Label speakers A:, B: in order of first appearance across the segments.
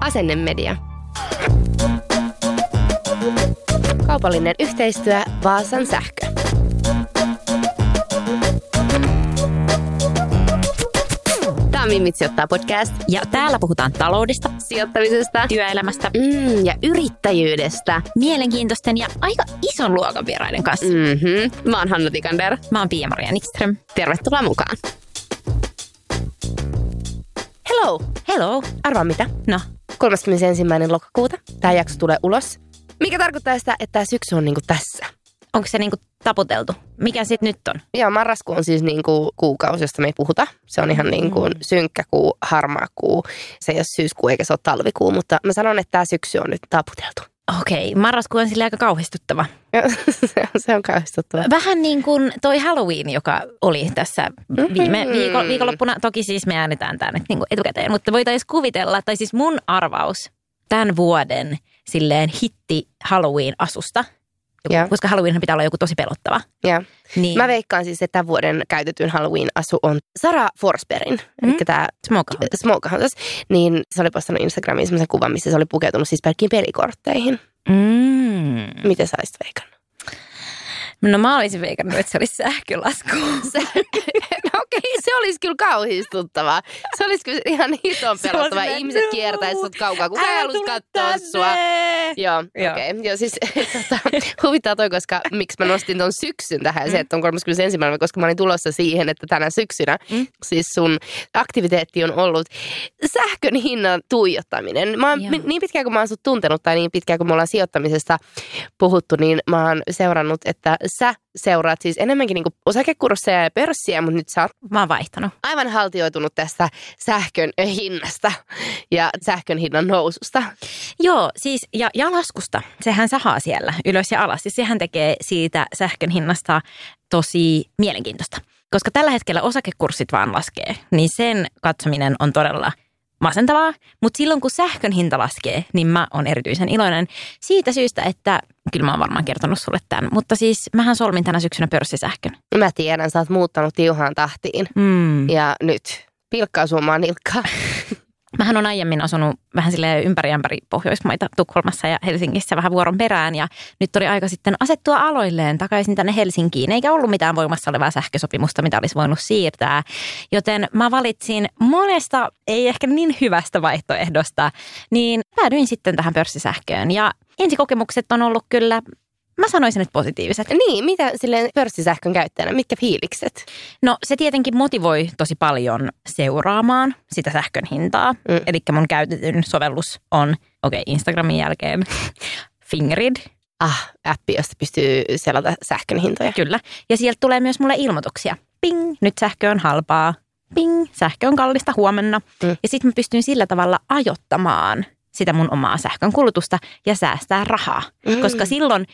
A: Asennemedia. Kaupallinen yhteistyö Vaasan sähkö. Tämä on ottaa podcast
B: Ja täällä puhutaan taloudesta,
A: sijoittamisesta
B: työelämästä,
A: mm, ja yrittäjyydestä.
B: mielenkiintoisten ja aika ison luokan vieraiden kanssa. Mm.
A: Mm-hmm. Mä oon Hanna Tikander.
B: Mä oon Pia-Maria Nikström.
A: Tervetuloa mukaan. Hello!
B: Hello.
A: Arvaa mitä?
B: No,
A: 31. lokakuuta tämä jakso tulee ulos. Mikä tarkoittaa sitä, että tämä syksy on niinku tässä.
B: onko se niinku taputeltu? Mikä sit nyt on?
A: Ja marraskuu on siis niinku kuukausi, josta me ei puhuta. Se on ihan niinku synkkä kuu, harmaa kuu. Se ei ole syyskuu eikä se ole talvikuu, mutta mä sanon, että tämä syksy on nyt taputeltu.
B: Okei, marraskuu on sille aika kauhistuttava.
A: Se on, se on kauhistuttavaa.
B: Vähän niin kuin toi Halloween, joka oli tässä viime viiko, viikonloppuna. Toki siis me äänetään tämä nyt niin kuin etukäteen, mutta voitaisiin kuvitella, tai siis mun arvaus tämän vuoden silleen hitti Halloween-asusta, joku,
A: Joo.
B: koska Halloween pitää olla joku tosi pelottava.
A: Ja.
B: Niin,
A: Mä veikkaan siis, että tämän vuoden käytetyn Halloween-asu on Sara Forsbergin, mm. eli tämä
B: Smokehouse.
A: Smokehouse, niin se oli postannut Instagramiin sellaisen kuvan, missä se oli pukeutunut siis pelkkiin pelikortteihin.
B: Mm.
A: Miten sä olisit veikannut?
B: No mä olisin veikannut, että se olisi sähkölasku.
A: no okei, se olisi kyllä kauhistuttavaa. Se olisi kyllä ihan hiton
B: Se on
A: pelottavaa. Ihmiset
B: no.
A: kiertäisi sut kaukaa. Kuka ei halus katsoa
B: tänne.
A: sua. Joo,
B: Joo.
A: okei. Okay. Joo, siis tota, huvittaa toi, koska miksi mä nostin ton syksyn tähän. Mm. Se, että on 31. koska mä olin tulossa siihen, että tänä syksynä mm. siis sun aktiviteetti on ollut sähkön hinnan tuijottaminen. Mä oon,
B: Joo.
A: niin pitkään kuin mä oon sut tuntenut tai niin pitkään kuin me ollaan sijoittamisesta puhuttu, niin mä oon seurannut, että sä seuraat siis enemmänkin niinku osakekursseja ja pörssiä, mutta nyt sä oot
B: Mä oon vaihtanut.
A: aivan haltioitunut tästä sähkön hinnasta ja sähkön hinnan noususta.
B: Joo, siis ja, ja laskusta. Sehän sahaa siellä ylös ja alas. Siis sehän tekee siitä sähkön hinnasta tosi mielenkiintoista. Koska tällä hetkellä osakekurssit vaan laskee, niin sen katsominen on todella masentavaa. Mutta silloin kun sähkön hinta laskee, niin mä oon erityisen iloinen siitä syystä, että kyllä mä oon varmaan kertonut sulle tämän. Mutta siis mähän solmin tänä syksynä pörssisähkön.
A: Mä tiedän, sä oot muuttanut tiuhaan tahtiin
B: Mm.
A: ja nyt pilkkaa suomaan nilkkaa.
B: Mähän on aiemmin asunut vähän sille ympäri ämpäri Pohjoismaita Tukholmassa ja Helsingissä vähän vuoron perään ja nyt oli aika sitten asettua aloilleen takaisin tänne Helsinkiin eikä ollut mitään voimassa olevaa sähkösopimusta, mitä olisi voinut siirtää. Joten mä valitsin monesta, ei ehkä niin hyvästä vaihtoehdosta, niin päädyin sitten tähän pörssisähköön ja ensikokemukset on ollut kyllä, mä sanoisin, että positiiviset.
A: Niin, mitä silleen pörssisähkön käyttäjänä, mitkä fiilikset?
B: No se tietenkin motivoi tosi paljon seuraamaan sitä sähkön hintaa.
A: Mm.
B: Eli mun käytetyn sovellus on, okei okay, Instagramin jälkeen, Fingerid,
A: Ah, appi, josta pystyy selata sähkön hintoja.
B: kyllä. Ja sieltä tulee myös mulle ilmoituksia. Ping, nyt sähkö on halpaa. Ping, sähkö on kallista huomenna.
A: Mm.
B: Ja sitten mä pystyn sillä tavalla ajottamaan sitä mun omaa sähkön kulutusta ja säästää rahaa.
A: Mm.
B: Koska silloin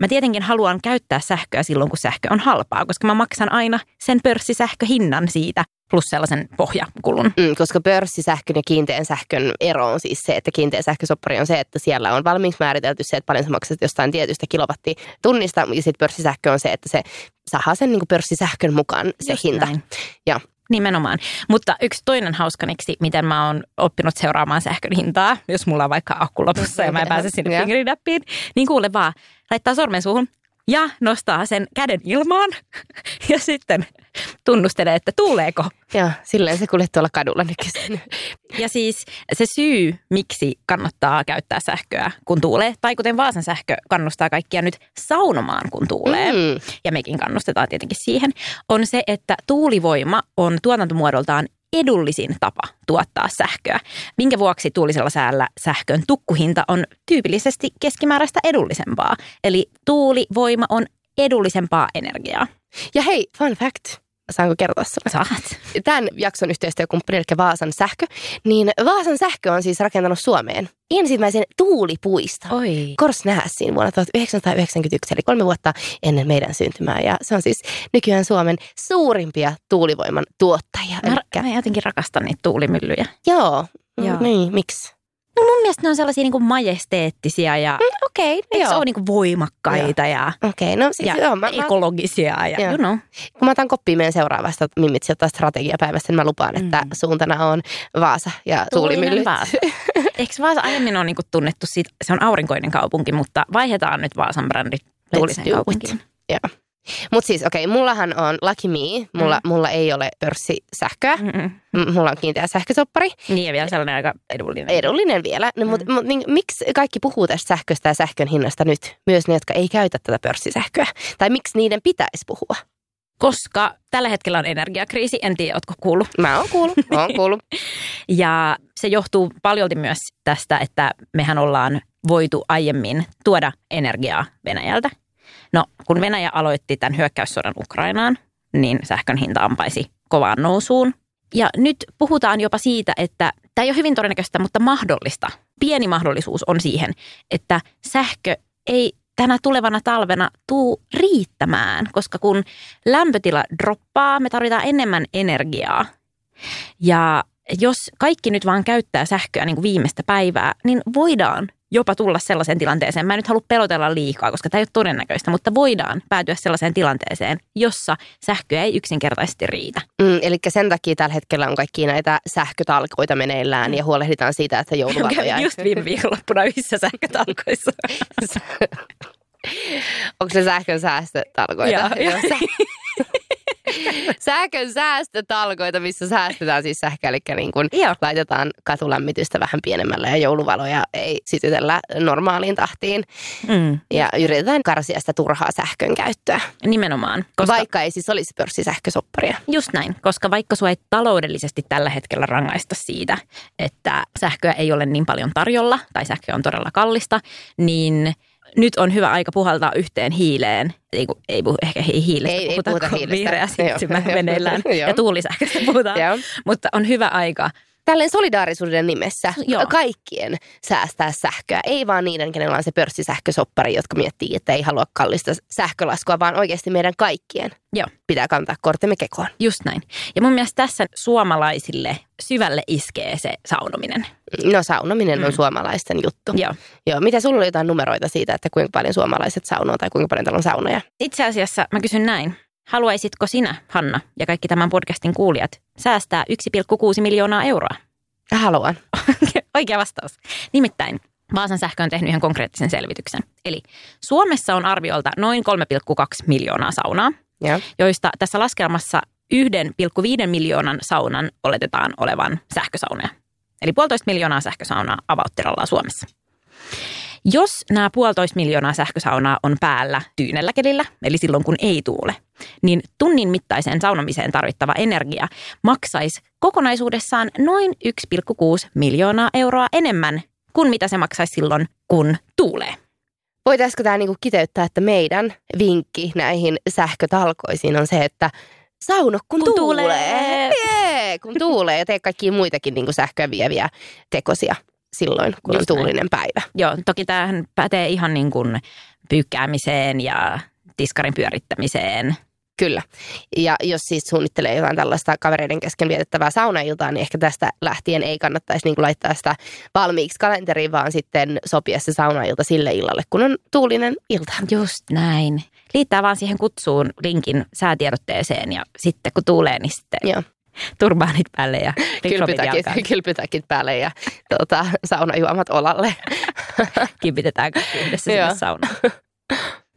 B: mä tietenkin haluan käyttää sähköä silloin, kun sähkö on halpaa, koska mä maksan aina sen pörssisähköhinnan siitä plus sellaisen pohjakulun.
A: Mm, koska pörssisähkön ja kiinteän sähkön ero on siis se, että kiinteä sähkösoppari on se, että siellä on valmiiksi määritelty se, että paljon sä maksat jostain tietystä kilowattitunnista, ja sitten pörssisähkö on se, että se saa sen niin pörssisähkön mukaan se
B: Just
A: hinta.
B: näin.
A: Ja
B: Nimenomaan. Mutta yksi toinen hauskaniksi, miten mä oon oppinut seuraamaan sähkön hintaa, jos mulla on vaikka akku lopussa ja mä en pääse sinne fingeridappiin, niin kuule vaan, laittaa sormen suuhun, ja nostaa sen käden ilmaan ja sitten tunnustelee, että tuuleeko.
A: Joo, silleen se kuljet tuolla kadulla nykyisin.
B: Ja siis se syy, miksi kannattaa käyttää sähköä, kun tuulee, tai kuten Vaasan sähkö kannustaa kaikkia nyt saunomaan, kun tuulee, mm. ja mekin kannustetaan tietenkin siihen, on se, että tuulivoima on tuotantomuodoltaan edullisin tapa tuottaa sähköä, minkä vuoksi tuulisella säällä sähkön tukkuhinta on tyypillisesti keskimääräistä edullisempaa. Eli tuulivoima on edullisempaa energiaa.
A: Ja hei, fun fact. Saanko kertoa sinulle?
B: Saat.
A: Tämän jakson yhteistyökumppani, eli Vaasan sähkö, niin Vaasan sähkö on siis rakentanut Suomeen ensimmäisen tuulipuiston.
B: Oi.
A: Korsnäsiin vuonna 1991, eli kolme vuotta ennen meidän syntymää. Ja se on siis nykyään Suomen suurimpia tuulivoiman tuottajia.
B: Mä,
A: Elikkä,
B: mä jotenkin rakastan niitä tuulimyllyjä.
A: joo,
B: Joo.
A: niin, miksi?
B: No mun mielestä ne on sellaisia niin kuin majesteettisia ja
A: Okei, okay,
B: eikö se ole niin kuin voimakkaita ja,
A: Okei, no siis
B: ja
A: joo, mä, mä,
B: ekologisia ja
A: Joo.
B: you know.
A: kun mä otan koppia meidän seuraavasta Mimmit sijoittaa strategiapäivästä, niin mä lupaan, että
B: Mm.
A: suuntana on Vaasa ja tuulimyllyt.
B: Vaasa. Eikö Vaasa aiemmin ole niin kuin tunnettu siitä, se on aurinkoinen kaupunki, mutta vaihdetaan nyt Vaasan brändi tuuliseen
A: do it. Mutta siis okei, okay, mullahan on Lucky Me, mulla, mm. mulla ei ole pörssisähköä,
B: Mm-mm.
A: M- mulla on kiinteä sähkösoppari,
B: Niin ja vielä sellainen aika edullinen.
A: edullinen vielä, no, mutta mut, niin, miksi kaikki puhuu tästä sähköstä ja sähkön hinnasta nyt, myös ne, jotka ei käytä tätä pörssisähköä, tai miksi niiden pitäisi puhua?
B: Koska tällä hetkellä on energiakriisi, en tiedä, ootko kuullut.
A: Mä oon kuullut, oon kuullut.
B: Ja se johtuu paljolti myös tästä, että mehän ollaan voitu aiemmin tuoda energiaa Venäjältä. No, kun Venäjä aloitti tämän hyökkäyssodan Ukrainaan, niin sähkön hinta ampaisi kovaan nousuun. Ja nyt puhutaan jopa siitä, että tämä ei ole hyvin todennäköistä, mutta mahdollista. Pieni mahdollisuus on siihen, että sähkö ei tänä tulevana talvena tuu riittämään, koska kun lämpötila droppaa, me tarvitaan enemmän energiaa. Ja jos kaikki nyt vaan käyttää sähköä niin kuin viimeistä päivää, niin voidaan jopa tulla sellaiseen tilanteeseen. Mä en nyt halua pelotella liikaa, koska tämä ei ole todennäköistä, mutta voidaan päätyä sellaiseen tilanteeseen, jossa sähköä ei yksinkertaisesti riitä.
A: Mm, eli sen takia tällä hetkellä on kaikki näitä sähkötalkoita meneillään ja huolehditaan siitä, että jouluvaloja...
B: Just viime viikonloppuna yhdessä sähkötalkoissa.
A: Onko se sähkön säästötalkoita?
B: Joo, joo.
A: Sä- sähkön säästötalkoita, missä säästetään siis sähköä, eli niin kun
B: Joo.
A: laitetaan katulämmitystä vähän pienemmällä ja jouluvaloja ei sytytellä normaaliin tahtiin.
B: Mm,
A: Ja yritetään karsia sitä turhaa sähkön käyttöä,
B: nimenomaan.
A: koska...
B: Koska,
A: vaikka ei siis olisi pörssisähkösopparia.
B: Just näin, koska vaikka sua ei taloudellisesti tällä hetkellä rangaista siitä, että sähköä ei ole niin paljon tarjolla tai sähkö on todella kallista, niin nyt on hyvä aika puhaltaa yhteen hiileen. Ei, kun- ei puhu, ehkä ei hiilestä
A: Ei- ei
B: puhuta,
A: puhuta
B: kun
A: hiilestä.
B: vihreä siirtymä meneillään ja tuulisähköstä puhutaan. Mutta on hyvä aika.
A: Tälleen solidaarisuuden nimessä
B: Joo.
A: kaikkien säästää sähköä. Ei vaan niiden, kenellä on se pörssisähkösoppari, jotka miettii, että ei halua kallista sähkölaskua, vaan oikeasti meidän kaikkien
B: Joo.
A: pitää kantaa kortemme kekoon.
B: Just näin. Ja mun mielestä tässä suomalaisille syvälle iskee se saunominen.
A: No saunominen mm. on suomalaisten juttu.
B: Joo.
A: Joo, mitä sulla oli jotain numeroita siitä, että kuinka paljon suomalaiset saunoo tai kuinka paljon täällä on saunoja?
B: Itse asiassa mä kysyn näin. Haluaisitko sinä, Hanna, ja kaikki tämän podcastin kuulijat, säästää 1,6 miljoonaa euroa?
A: Haluan.
B: Oikea vastaus. Nimittäin Vaasan sähkö on tehnyt ihan konkreettisen selvityksen. Eli Suomessa on arviolta noin 3,2 miljoonaa saunaa,
A: Joo.
B: joista tässä laskelmassa 1,5 miljoonan saunan oletetaan olevan sähkösaunoja. Eli puolitoista miljoonaa sähkösaunaa avauttirallaan Suomessa. Jos nämä puolitoista miljoonaa sähkösaunaa on päällä tyynellä kelillä, eli silloin kun ei tuule, niin tunnin mittaiseen saunomiseen tarvittava energia maksaisi kokonaisuudessaan noin 1,6 miljoonaa euroa enemmän kuin mitä se maksaisi silloin, kun tuulee.
A: Voitaisiko tämä niinku kiteyttää, että meidän vinkki näihin sähkötalkoisiin on se, että sauno kun,
B: Kun
A: tuulee.
B: tuulee.
A: Jee, kun tuulee ja tee kaikkia muitakin niinku sähköä vieviä tekosia silloin, kun
B: Just
A: on
B: näin.
A: tuulinen päivä.
B: Joo, toki tämähän pätee ihan niin kuin pyykkäämiseen ja tiskarin pyörittämiseen.
A: Kyllä. Ja jos siis suunnittelee jotain tällaista kavereiden kesken vietettävää saunailtaa, niin ehkä tästä lähtien ei kannattaisi niin kuin laittaa sitä valmiiksi kalenteriin, vaan sitten sopia se saunailta sille illalle, kun on tuulinen ilta.
B: Just näin. Liittää vaan siihen kutsuun linkin säätiedotteeseen ja sitten kun tuulee, niin sitten
A: Joo.
B: turbaanit päälle ja.
A: Kylpytäkit, kylpytäkit päälle ja tuota, saunajuomat olalle.
B: Kipitetään yhdessä sinne saunaan.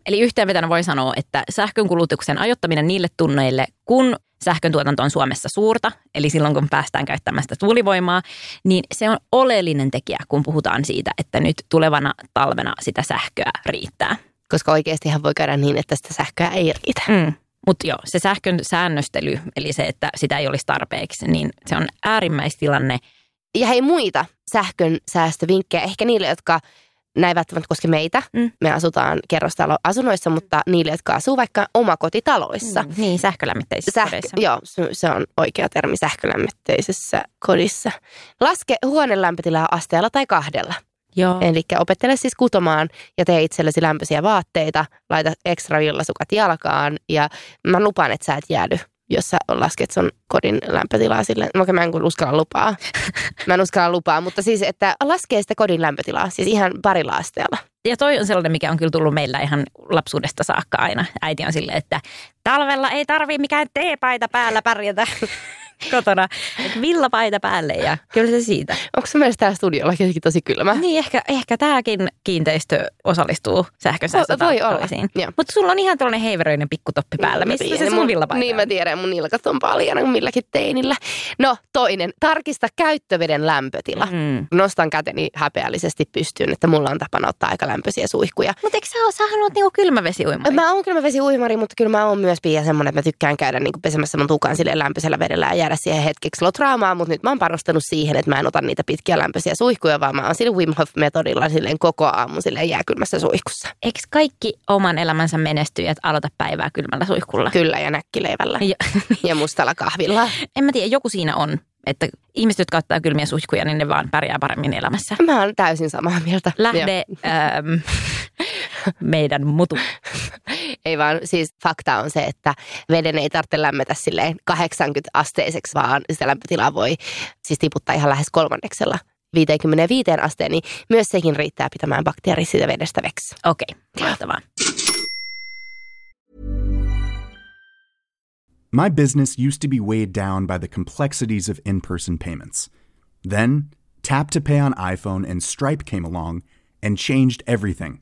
B: Eli yhteenvetona voi sanoa, että sähkön kulutuksen ajoittaminen niille tunneille, kun sähkön tuotanto on Suomessa suurta, eli silloin kun päästään käyttämään sitä tuulivoimaa, niin se on oleellinen tekijä, kun puhutaan siitä, että nyt tulevana talvena sitä sähköä riittää.
A: Koska oikeastihan voi käydä niin, että sitä sähköä ei riitä.
B: Mm. Mutta joo, se sähkön säännöstely, eli se, että sitä ei olisi tarpeeksi, niin se on äärimmäistilanne.
A: Ja hei muita sähkön säästövinkkejä, ehkä niille, jotka näin välttämättä koske meitä. Mm. Me asutaan kerrostaloasunnoissa, mutta niille, jotka asuu vaikka omakotitaloissa.
B: Mm, niin, sähkölämmitteisissä
A: Sähkö,
B: kodeissa.
A: Joo, se- se on oikea termi sähkölämmitteisessä kodissa. Laske huoneen lämpötilaa asteella tai kahdella.
B: Joo.
A: Eli opettele siis kutomaan ja tee itsellesi lämpöisiä vaatteita, laita ekstra villasukat jalkaan ja mä lupaan, että sä et jäädy, jos sä lasket sun kodin lämpötilaa sille. Okei, mä en uskalla lupaa. Mä en uskalla lupaa, mutta siis, että laskee sitä kodin lämpötilaa, siis ihan parilla asteella.
B: Ja toi on sellainen, mikä on kyllä tullut meillä ihan lapsuudesta saakka aina. Äiti on silleen, että talvella ei tarvi mikään teepaita päällä pärjätä kotona. Et villapaita päälle ja kyllä se siitä.
A: Onko se mielestä täällä studiolla jotenkin tosi kylmä?
B: Niin ehkä, ehkä tämäkin kiinteistö osallistuu sähkönsäästötalkoisiin.
A: Voi olla.
B: Mutta sulla on ihan tällainen heiveröinen pikkutoppi päällä.
A: Mä
B: Missä se sun
A: mun-
B: villapaita
A: Niin mä tiedän, mun nilkat on paljon kuin milläkin teinillä. No toinen, tarkista käyttöveden lämpötila.
B: Mm.
A: Nostan käteni häpeällisesti pystyyn, että mulla on tapana ottaa aika lämpöisiä suihkuja.
B: Mutta eikö sä oo, sähän oot niinku kylmävesiuimari?
A: Mä oon kyllä vesi uimari, mutta kyllä mä oon myös Pia semmonen, että mä tykkään käydä niin pesemässä mun tukan silleen lämpöisellä vedellä ja jäädä siihen hetkeksi lotraamaan, mutta nyt mä oon panostanut siihen, että mä en ota niitä pitkiä lämpöisiä suihkuja, vaan mä oon sillä Wim Hof-metodilla silleen koko aamu silleen jääkylmässä suihkussa.
B: Eikö kaikki oman elämänsä menestyjät aloita päivää kylmällä suihkulla?
A: Kyllä ja näkkileivällä
B: Ja,
A: ja mustalla kahvilla.
B: en mä tiedä, joku siinä on. Että ihmiset, jotka ottaa kylmiä suihkuja, niin ne vaan pärjää paremmin elämässä.
A: Mä oon täysin samaa mieltä.
B: Lähde ähm, meidän mutu.
A: Ei vaan, siis fakta on se, että veden ei tarvitse lämmetä silleen 80 asteiseksi, vaan sitä lämpötilaa voi siis tiputtaa ihan lähes kolmanneksella 55 asteen, niin myös sekin riittää pitämään bakteerit siitä vedestä veksi.
B: Okei, okay, mahtavaa.
C: My business used to be weighed down by the complexities of in person payments. Then, Tap to Pay on iPhone and Stripe came along and changed everything.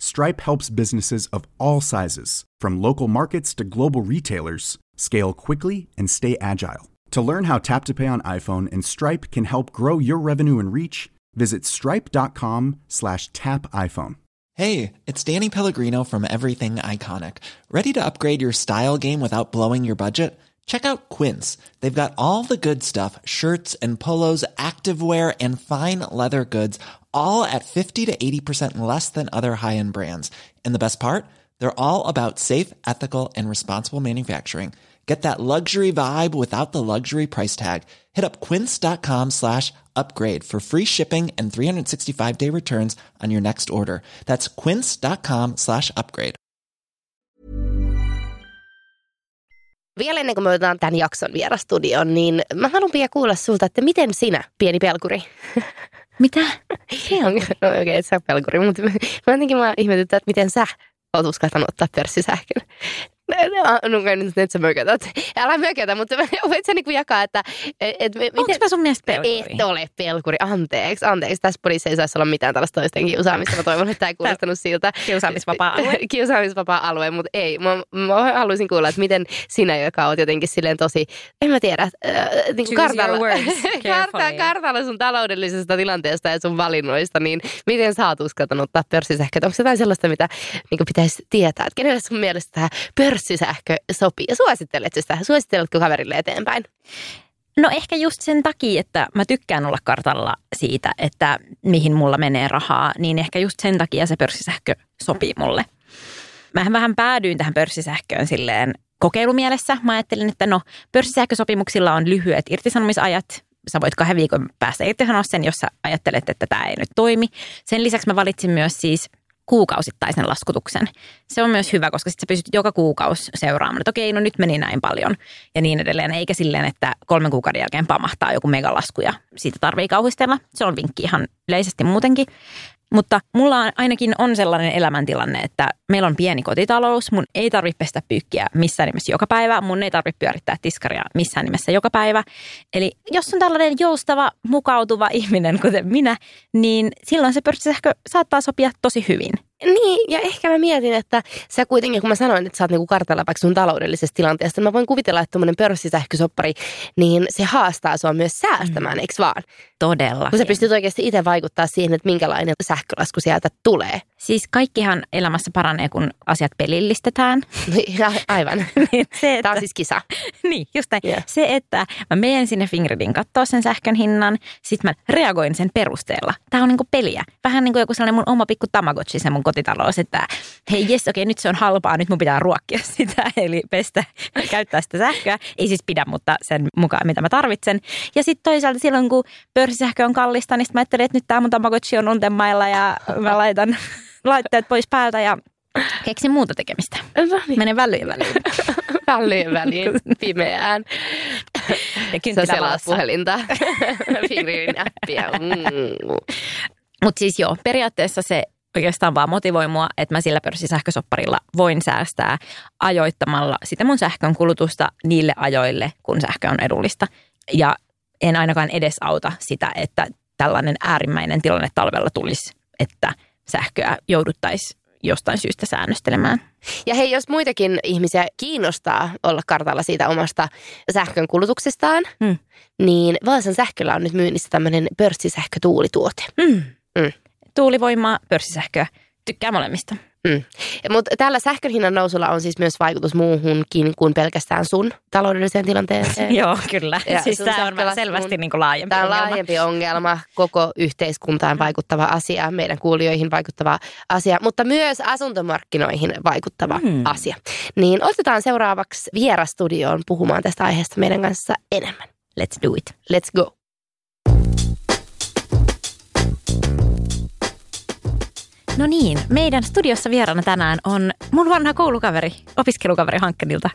C: Stripe helps businesses of all sizes, from local markets to global retailers, scale quickly and stay agile. To learn how Tap to Pay on iPhone and Stripe can help grow your revenue and reach, visit stripe.com slash tap iPhone.
D: Hey, it's Danny Pellegrino from Everything Iconic. Ready to upgrade your style game without blowing your budget? Check out Quince. They've got all the good stuff shirts and polos, activewear, and fine leather goods, all at 50 to 80% less than other high end brands. And the best part? They're all about safe, ethical, and responsible manufacturing. Get that luxury vibe without the luxury price tag. Hit up quince.com slash upgrade for free shipping and 365 day returns on your next order. That's quince.com slash upgrade.
A: Vielä ennen kuin me otetaan tämän jakson vierastudioon, niin mä haluan Pia kuulla sulta, että miten sinä, pieni pelkuri,
B: Mitä?
A: no okei, okay, et sä pelkuri, mutta mä mä jotenkin mä ihmetyttää, että miten sä oot uskaltanut ottaa pörssisähkön. No nyt, nyt sä mökötät. Älä mökötä, mutta voit sä niinku jakaa, että... Et, et,
B: Onko mä sun mielestä pelkuri?
A: Et ole pelkuri. Anteeksi, anteeksi. Tässä podissa ei saisi olla mitään tällaista toisten kiusaamista. Mä toivon, että tämä ei kuulostanut siltä.
B: Kiusaamisvapaa alue.
A: Kiusaamisvapaa alue, mutta ei. Mä, mä haluaisin kuulla, että miten sinä, joka oot jotenkin silleen tosi, en mä tiedä, äh, niin kuin kartalla, kartalla, kartalla sun taloudellisesta tilanteesta ja sun valinnoista, niin miten sä oot uskaltanut ottaa pörssisähköt? Onko jotain sellaista, mitä niin pitäisi tietää? Että kenelle sun mielestä tämä pörssisähkö sopii? Ja suosittelet sitä? Suositteletko kaverille eteenpäin?
B: No ehkä just sen takia, että mä tykkään olla kartalla siitä, että mihin mulla menee rahaa, niin ehkä just sen takia se pörssisähkö sopii mulle. Mähän vähän päädyin tähän pörssisähköön silleen kokeilumielessä. Mä ajattelin, että no pörssisähkösopimuksilla on lyhyet irtisanomisajat. Sä voit kahden viikon päästä irtisanoa sen, jos sä ajattelet, että tämä ei nyt toimi. Sen lisäksi mä valitsin myös siis kuukausittaisen laskutuksen. Se on myös hyvä, koska sitten sä pystyt joka kuukausi seuraamaan, että okei, no nyt meni näin paljon ja niin edelleen. Eikä silleen, että kolmen kuukauden jälkeen pamahtaa joku megalasku ja siitä tarvii kauhistella. Se on vinkki ihan yleisesti muutenkin. Mutta mulla ainakin on sellainen elämäntilanne, että meillä on pieni kotitalous. Mun ei tarvitse pestä pyykkiä missään nimessä joka päivä. Mun ei tarvitse pyörittää tiskaria missään nimessä joka päivä. Eli jos on tällainen joustava, mukautuva ihminen, kuten minä, niin silloin se pörssisähkö saattaa sopia tosi hyvin.
A: Niin, ja ehkä mä mietin, että sä kuitenkin, kun mä sanoin, että sä oot niinku kartalla vaikka sun taloudellisesta tilanteesta, niin mä voin kuvitella, että tuommoinen pörssisähkösoppari, niin se haastaa sua myös säästämään, mm. eikö vaan?
B: Todella.
A: Kun sä pystyt oikeasti itse vaikuttaa siihen, että minkälainen sähkölasku sieltä tulee.
B: Siis kaikkihan elämässä paranee, kun asiat pelillistetään.
A: Ja, aivan.
B: niin se, että,
A: Tämä on siis kisa.
B: niin, just näin.
A: Yeah.
B: Se, että mä menen sinne Fingridin katsoa sen sähkön hinnan, sit mä reagoin sen perusteella. Tämä on niinku peliä. Vähän niin kuin joku sellainen mun oma pikku tamagotchi se mun kotitalous, että hei jes, okei nyt se on halpaa, nyt mun pitää ruokkia sitä, eli pestä, käyttää sitä sähköä. Ei siis pidä, mutta sen mukaan mitä mä tarvitsen. Ja sitten toisaalta silloin, kun pörssisähkö on kallista, niin mä ajattelin, että nyt tämä mun tamagotchi on untemailla ja mä laitan laitteet pois päältä ja keksin muuta tekemistä.
A: No niin.
B: Menen väliin väliin.
A: Väliin väliin pimeään.
B: Ja
A: Sä
B: kynttilä valassa.
A: puhelinta. Fingridin appia. Mm.
B: Mutta siis joo, periaatteessa se oikeastaan vaan motivoi mua, että mä sillä pörssisähkösopparilla voin säästää ajoittamalla sitä mun sähkön kulutusta niille ajoille, kun sähkö on edullista. Ja en ainakaan edesauta sitä, että tällainen äärimmäinen tilanne talvella tulisi, että sähköä jouduttaisiin jostain syystä säännöstelemään.
A: Ja hei, jos muitakin ihmisiä kiinnostaa olla kartalla siitä omasta sähkön kulutuksestaan,
B: Mm.
A: niin Vaasan sähköllä on nyt myynnissä tämmöinen pörssisähkötuulituote.
B: Mm.
A: Mm.
B: Tuulivoimaa, pörssisähköä. Tykkää molemmista.
A: Mm. Mutta tällä sähkön hinnan nousulla on siis myös vaikutus muuhunkin kuin pelkästään sun taloudelliseen tilanteeseen.
B: Joo, kyllä.
A: Ja
B: siis tämä on selvästi niin kuin laajempi
A: Tämä on
B: ongelma.
A: laajempi ongelma, koko yhteiskuntaan vaikuttava asia, meidän kuulijoihin vaikuttava asia, mutta myös asuntomarkkinoihin vaikuttava
B: Hmm.
A: asia. Niin otetaan seuraavaksi vierastudioon puhumaan tästä aiheesta meidän kanssa enemmän.
B: Let's do it.
A: Let's go.
B: No niin, meidän studiossa vieraana tänään on mun vanha koulukaveri, opiskelukaveri Hankkenilta.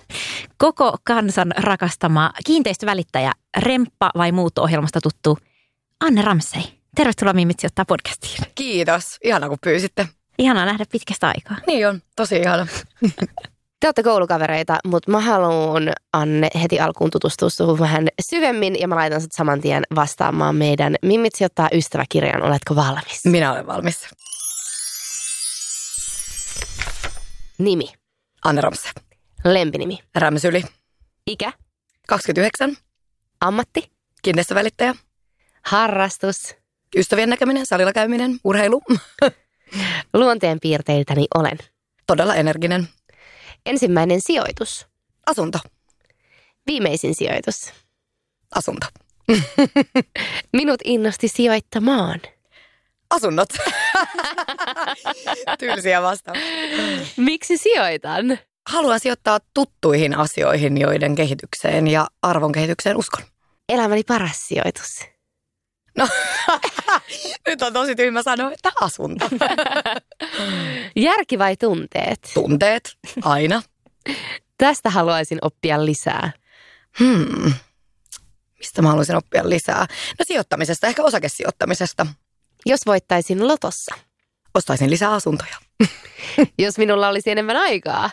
B: Koko kansan rakastama kiinteistövälittäjä, remppa vai muutto-ohjelmasta tuttu Anne Ramsey. Tervetuloa Mimitsi ottaa podcastiin.
E: Kiitos. Ihana kun pyysitte.
B: Ihanaa nähdä pitkästä aikaa.
E: Niin on. Tosi ihana.
A: Te olette koulukavereita, mutta mä haluan Anne heti alkuun tutustua suhun vähän syvemmin ja mä laitan sut saman tien vastaamaan meidän Mimitsi ottaa ystäväkirjan. Oletko valmis?
E: Minä olen valmis.
A: Nimi,
E: Anne Romse.
A: lempinimi,
E: Rämsyli.
A: ikä,
E: 29.
A: ammatti,
E: Kiinteistövälittäjä.
A: harrastus,
E: Ystävien näkeminen, salilla käyminen, urheilu.
A: luonteen piirteiltäni olen.
E: Todella energinen.
A: Ensimmäinen sijoitus,
E: Asunto.
A: viimeisin sijoitus.
E: Asunto.
A: Minut innosti sijoittamaan.
E: Asunnot. Tylsiä vastaus.
A: Miksi sijoitan?
E: Haluan sijoittaa tuttuihin asioihin, joiden kehitykseen ja arvon kehitykseen uskon.
A: Elämäni paras sijoitus.
E: No, nyt on tosi tyhmä sanoa, että asunto.
A: Järki vai tunteet?
E: Tunteet, aina.
A: Tästä haluaisin oppia lisää.
E: Hmm. Mistä mä haluaisin oppia lisää? No sijoittamisesta, ehkä osakesijoittamisesta.
A: Jos voittaisin lotossa.
E: Ostaisin lisää asuntoja.
A: Jos minulla olisi enemmän aikaa.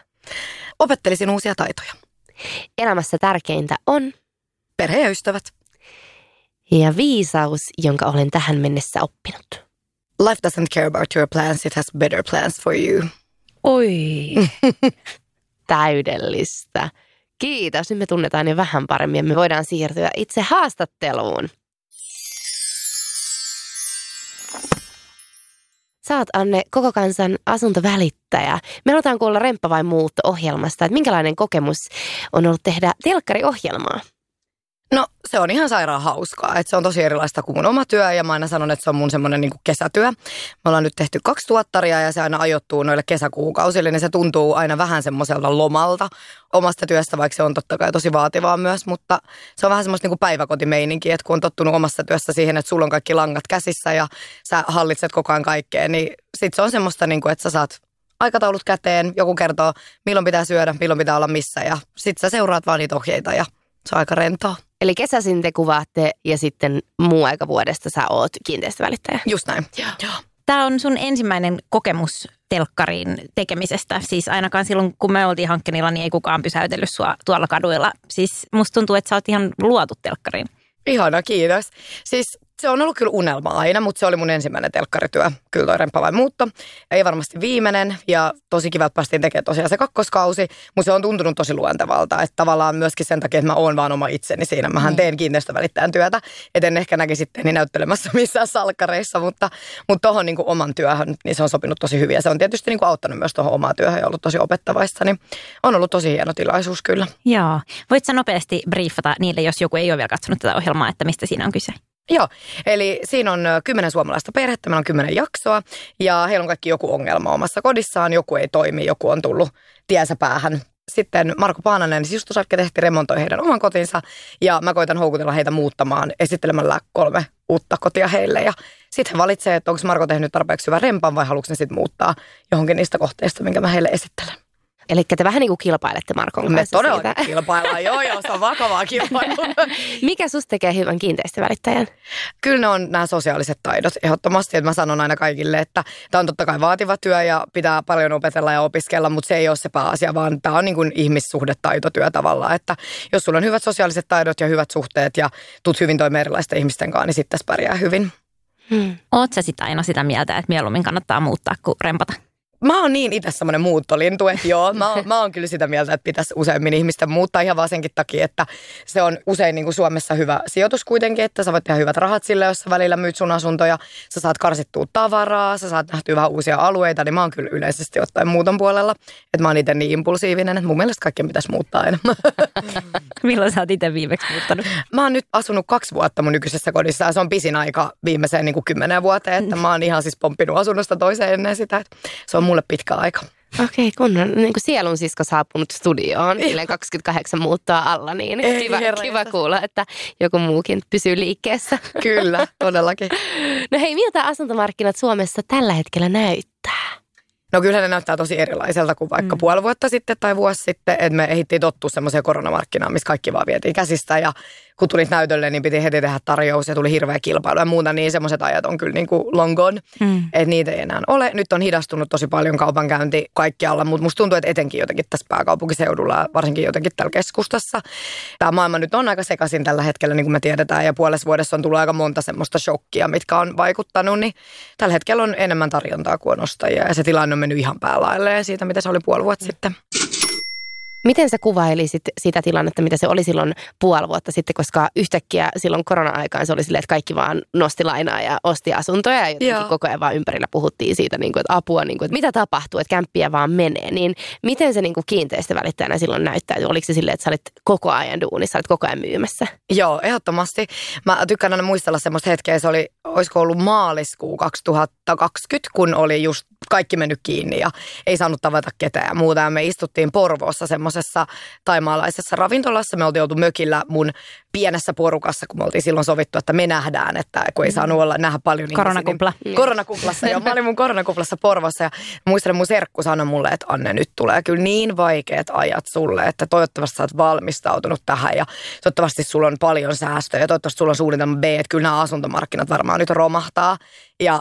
E: Opettelisin uusia taitoja.
A: Elämässä tärkeintä on
E: Perhe ja ystävät.
A: ja viisaus, jonka olen tähän mennessä oppinut.
E: Life doesn't care about your plans, it has better plans for you.
B: Oi.
A: Täydellistä. Kiitos. Nyt me tunnetaan jo vähän paremmin ja me voidaan siirtyä itse haastatteluun. Sä oot, Anne, koko kansan asuntovälittäjä. Me halutaan kuulla Remppa vai muutto ohjelmasta, että minkälainen kokemus on ollut tehdä telkkariohjelmaa.
E: No se on ihan sairaan hauskaa, että se on tosi erilaista kuin mun oma työ ja mä aina sanon, että se on mun semmoinen niin kesätyö. Me ollaan nyt tehty kaksi tuottaria ja se aina ajoittuu noille kesäkuukausille, niin se tuntuu aina vähän semmoiselta lomalta omasta työstä, vaikka se on totta kai tosi vaativaa myös, mutta se on vähän semmoista niin kuin päiväkotimeininki, että kun on tottunut omassa työssä siihen, että sulla on kaikki langat käsissä ja sä hallitset koko ajan kaikkea, niin sit se on semmoista, niin kuin, että sä saat aikataulut käteen, joku kertoo milloin pitää syödä, milloin pitää olla missä ja sit sä seuraat vaan niitä ohjeita ja se on aika rentoa.
A: Eli kesäsin te kuvaatte ja sitten muu aika vuodesta sä oot kiinteistövälittäjä.
E: Just näin. Joo.
B: Tämä on sun ensimmäinen kokemus telkkarin tekemisestä. Siis ainakaan silloin, kun me oltiin hankkeella, niin ei kukaan pysäytellyt sua tuolla kaduilla. Siis musta tuntuu, että sä oot ihan luotu telkkariin.
E: Ihana, kiitos. Siis se on ollut kyllä unelma aina, mutta se oli mun ensimmäinen telkkarityö. Kyllä toi Remppa vai muutto. Ei varmasti viimeinen ja tosi kiva, että päästiin tekemään tosiaan se kakkoskausi, mutta se on tuntunut tosi luontevalta. Että tavallaan myöskin sen takia, että mä oon vaan oma itseni siinä. Mähän mm. teen kiinteistövälittäjän työtä, et en ehkä näki sitten näyttelemässä missään salkkareissa, mutta, mutta tuohon niin oman työhön, niin se on sopinut tosi hyvin. Ja se on tietysti niin kuin auttanut myös tuohon omaan työhön ja ollut tosi opettavaista, niin on ollut tosi hieno tilaisuus kyllä.
B: Joo. Voitko nopeasti briefata niille, jos joku ei ole vielä katsonut tätä ohjelmaa, että mistä siinä on kyse?
E: Joo, eli siinä on kymmenen suomalaista perhettä, meillä on kymmenen jaksoa ja heillä on kaikki joku ongelma omassa kodissaan, joku ei toimi, joku on tullut tiensä päähän. Sitten Marko Paananen sisustusarkki tehti remontoi heidän oman kotinsa ja mä koitan houkutella heitä muuttamaan esittelemällä kolme uutta kotia heille. Ja sitten he valitsee, että onko Marko tehnyt tarpeeksi hyvän rempan vai haluatko ne sitten muuttaa johonkin niistä kohteista, minkä mä heille esittelen.
A: Eli te vähän niin kuin kilpailette Markon
E: Me
A: kanssa
E: todella
A: siitä.
E: kilpaillaan, joo joo, se on vakavaa kilpailua.
A: Mikä susta tekee hyvän kiinteistövälittäjän?
E: Kyllä ne on nämä sosiaaliset taidot ehdottomasti. Että mä sanon aina kaikille, että tämä on totta kai vaativa työ ja pitää paljon opetella ja opiskella, mutta se ei ole se pääasia, vaan tämä on niin kuin ihmissuhdetaitotyö tavallaan. Että jos sulla on hyvät sosiaaliset taidot ja hyvät suhteet ja tuut hyvin toimeen erilaisten ihmisten kanssa, niin sitten tässä pärjää hyvin.
B: Hmm. Oot sä sitä aina sitä mieltä, että mieluummin kannattaa muuttaa kuin rempata?
E: Mä oon niin itse semmoinen muuttolintu, että joo, mä oon, mä oon kyllä sitä mieltä, että pitäisi useammin ihmisten muuttaa ihan vaan senkin takia, että se on usein niin kuin Suomessa hyvä sijoitus kuitenkin, että sä voit tehdä hyvät rahat sille, jos sä välillä myyt sun asuntoja, sä saat karsittua tavaraa, sä saat nähtyä vähän uusia alueita, niin mä oon kyllä yleisesti ottaen muuton puolella, että mä oon itse niin impulsiivinen, että mun mielestä kaikkien pitäisi muuttaa aina.
B: Milloin sä oot itse viimeksi muuttanut?
E: Mä oon nyt asunut kaksi vuotta mun nykyisessä kodissa ja se on pisin aika viimeiseen niin kuin kymmenen vuoteen, että mä oon ihan siis pomppinut asunnosta toiseen ennen sitä, että se on mulle pitkä aika.
A: Okei, kun on niin kuin sielun sisko saapunut studioon, silleen 28 muuttaa alla, niin
E: Ei,
A: kiva,
E: herra
A: kiva kuulla, että joku muukin pysyy liikkeessä.
E: Kyllä, todellakin.
A: No hei, miltä asuntomarkkinat Suomessa tällä hetkellä näyttää?
E: No kyllä ne näyttää tosi erilaiselta kuin vaikka mm. puoli vuotta sitten tai vuosi sitten, että me ehdittiin tottua semmoiseen koronamarkkinaan, missä kaikki vaan vietiin käsistä ja kun tulit näytölle, niin piti heti tehdä tarjous ja tuli hirveä kilpailu ja muuta, niin semmoiset ajat on kyllä niin kuin long gone,
B: Mm.
E: että niitä ei enää ole. Nyt on hidastunut tosi paljon kaupankäynti kaikkialla, mutta musta tuntuu, että etenkin jotenkin tässä pääkaupunkiseudulla varsinkin jotenkin täällä keskustassa. Tämä maailma nyt on aika sekaisin tällä hetkellä, niin kuin me tiedetään, ja puolessa vuodessa on tullut aika monta semmoista shokkia, mitkä on vaikuttanut, niin tällä hetkellä on enemmän tarjontaa kuin on ostajia, ja se tilanne on mennyt ihan päälailleen siitä, mitä se oli puoli vuotta sitten.
A: Miten sä kuvailisit sitä tilannetta, mitä se oli silloin puoli vuotta sitten, koska yhtäkkiä silloin korona-aikaan se oli silleen, että kaikki vaan nosti lainaa ja osti asuntoja ja jotenkin
E: Joo.
A: koko ajan vaan ympärillä puhuttiin siitä, niin kuin, että apua, niin kuin, että mitä tapahtuu, että kämppiä vaan menee. Niin miten se niin kuin kiinteistövälittäjänä silloin näyttäytyi? Oliko se silleen, että sä olit koko ajan duunissa, olit koko ajan myymässä?
E: Joo, ehdottomasti. Mä tykkään aina muistella semmoista hetkeä, se oli, olisiko ollut maaliskuu 2020, kun oli just kaikki mennyt kiinni ja ei saanut tavata ketään ja muuta. Ja me istuttiin Porvoossa semmoisessa taimaalaisessa ravintolassa. Me oltiin oltu mökillä mun pienessä porukassa, kun me oltiin silloin sovittu, että me nähdään, että kun ei saanut olla nähdä paljon ihmisiä,
B: Koronakupla.
E: Niin, koronakuplassa, joo. Mä olin mun koronakuplassa Porvossa ja muistan, että mun serkku sanoi mulle, että Anne, nyt tulee kyllä niin vaikeat ajat sulle, että toivottavasti sä oot valmistautunut tähän ja toivottavasti sulla on paljon säästöjä ja toivottavasti sulla on suunnitelma B, että kyllä nämä asuntomarkkinat varmaan nyt romahtaa. Ja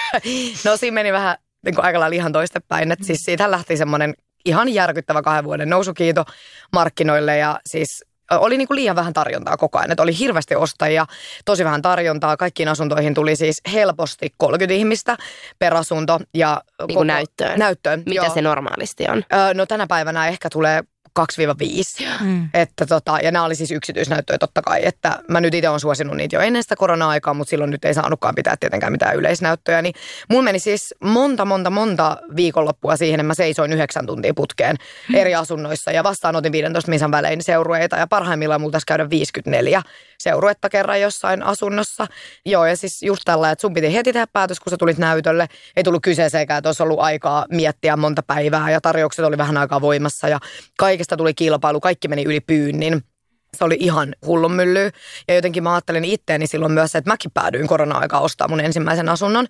E: no siinä meni vähän niin kuin aika lailla ihan toistepäin, että siis siitä lähti semmoinen ihan järkyttävä kahden vuoden nousukiito markkinoille ja siis oli niin kuin liian vähän tarjontaa koko ajan. Että oli hirveästi ostajia, tosi vähän tarjontaa. Kaikkiin asuntoihin tuli siis helposti 30 ihmistä per asunto. Ja
A: Niin kuin näyttöön.
E: Näyttöön,
A: Mitä
E: joo.
A: se normaalisti on?
E: Öö, No tänä päivänä ehkä tulee 2-5. Mm. Että tota, ja nämä oli siis yksityisnäyttöjä totta kai, että mä nyt itse olen suosinut niitä jo ennen sitä korona-aikaa, mutta silloin nyt ei saanutkaan pitää tietenkään mitään yleisnäyttöjä. Niin mulla meni siis monta, monta, monta viikonloppua siihen, että mä seisoin yhdeksän tuntia putkeen mm. eri asunnoissa ja vastaanotin 15 misan välein seurueita ja parhaimmillaan mulla taisi käydä 54 seuruetta kerran jossain asunnossa. Joo ja siis just tällä, että sun piti heti tehdä päätös, kun sä tulit näytölle. Ei tullut kyseeseenkään, että olisi ollut aikaa miettiä monta päivää ja tarjoukset oli vähän aikaa voimassa ja kaikesta tuli kilpailu, kaikki meni yli pyynnin. Se oli ihan hullunmylly. Ja jotenkin mä ajattelin itteeni silloin myös, että mäkin päädyin korona-aikaa ostaa mun ensimmäisen asunnon.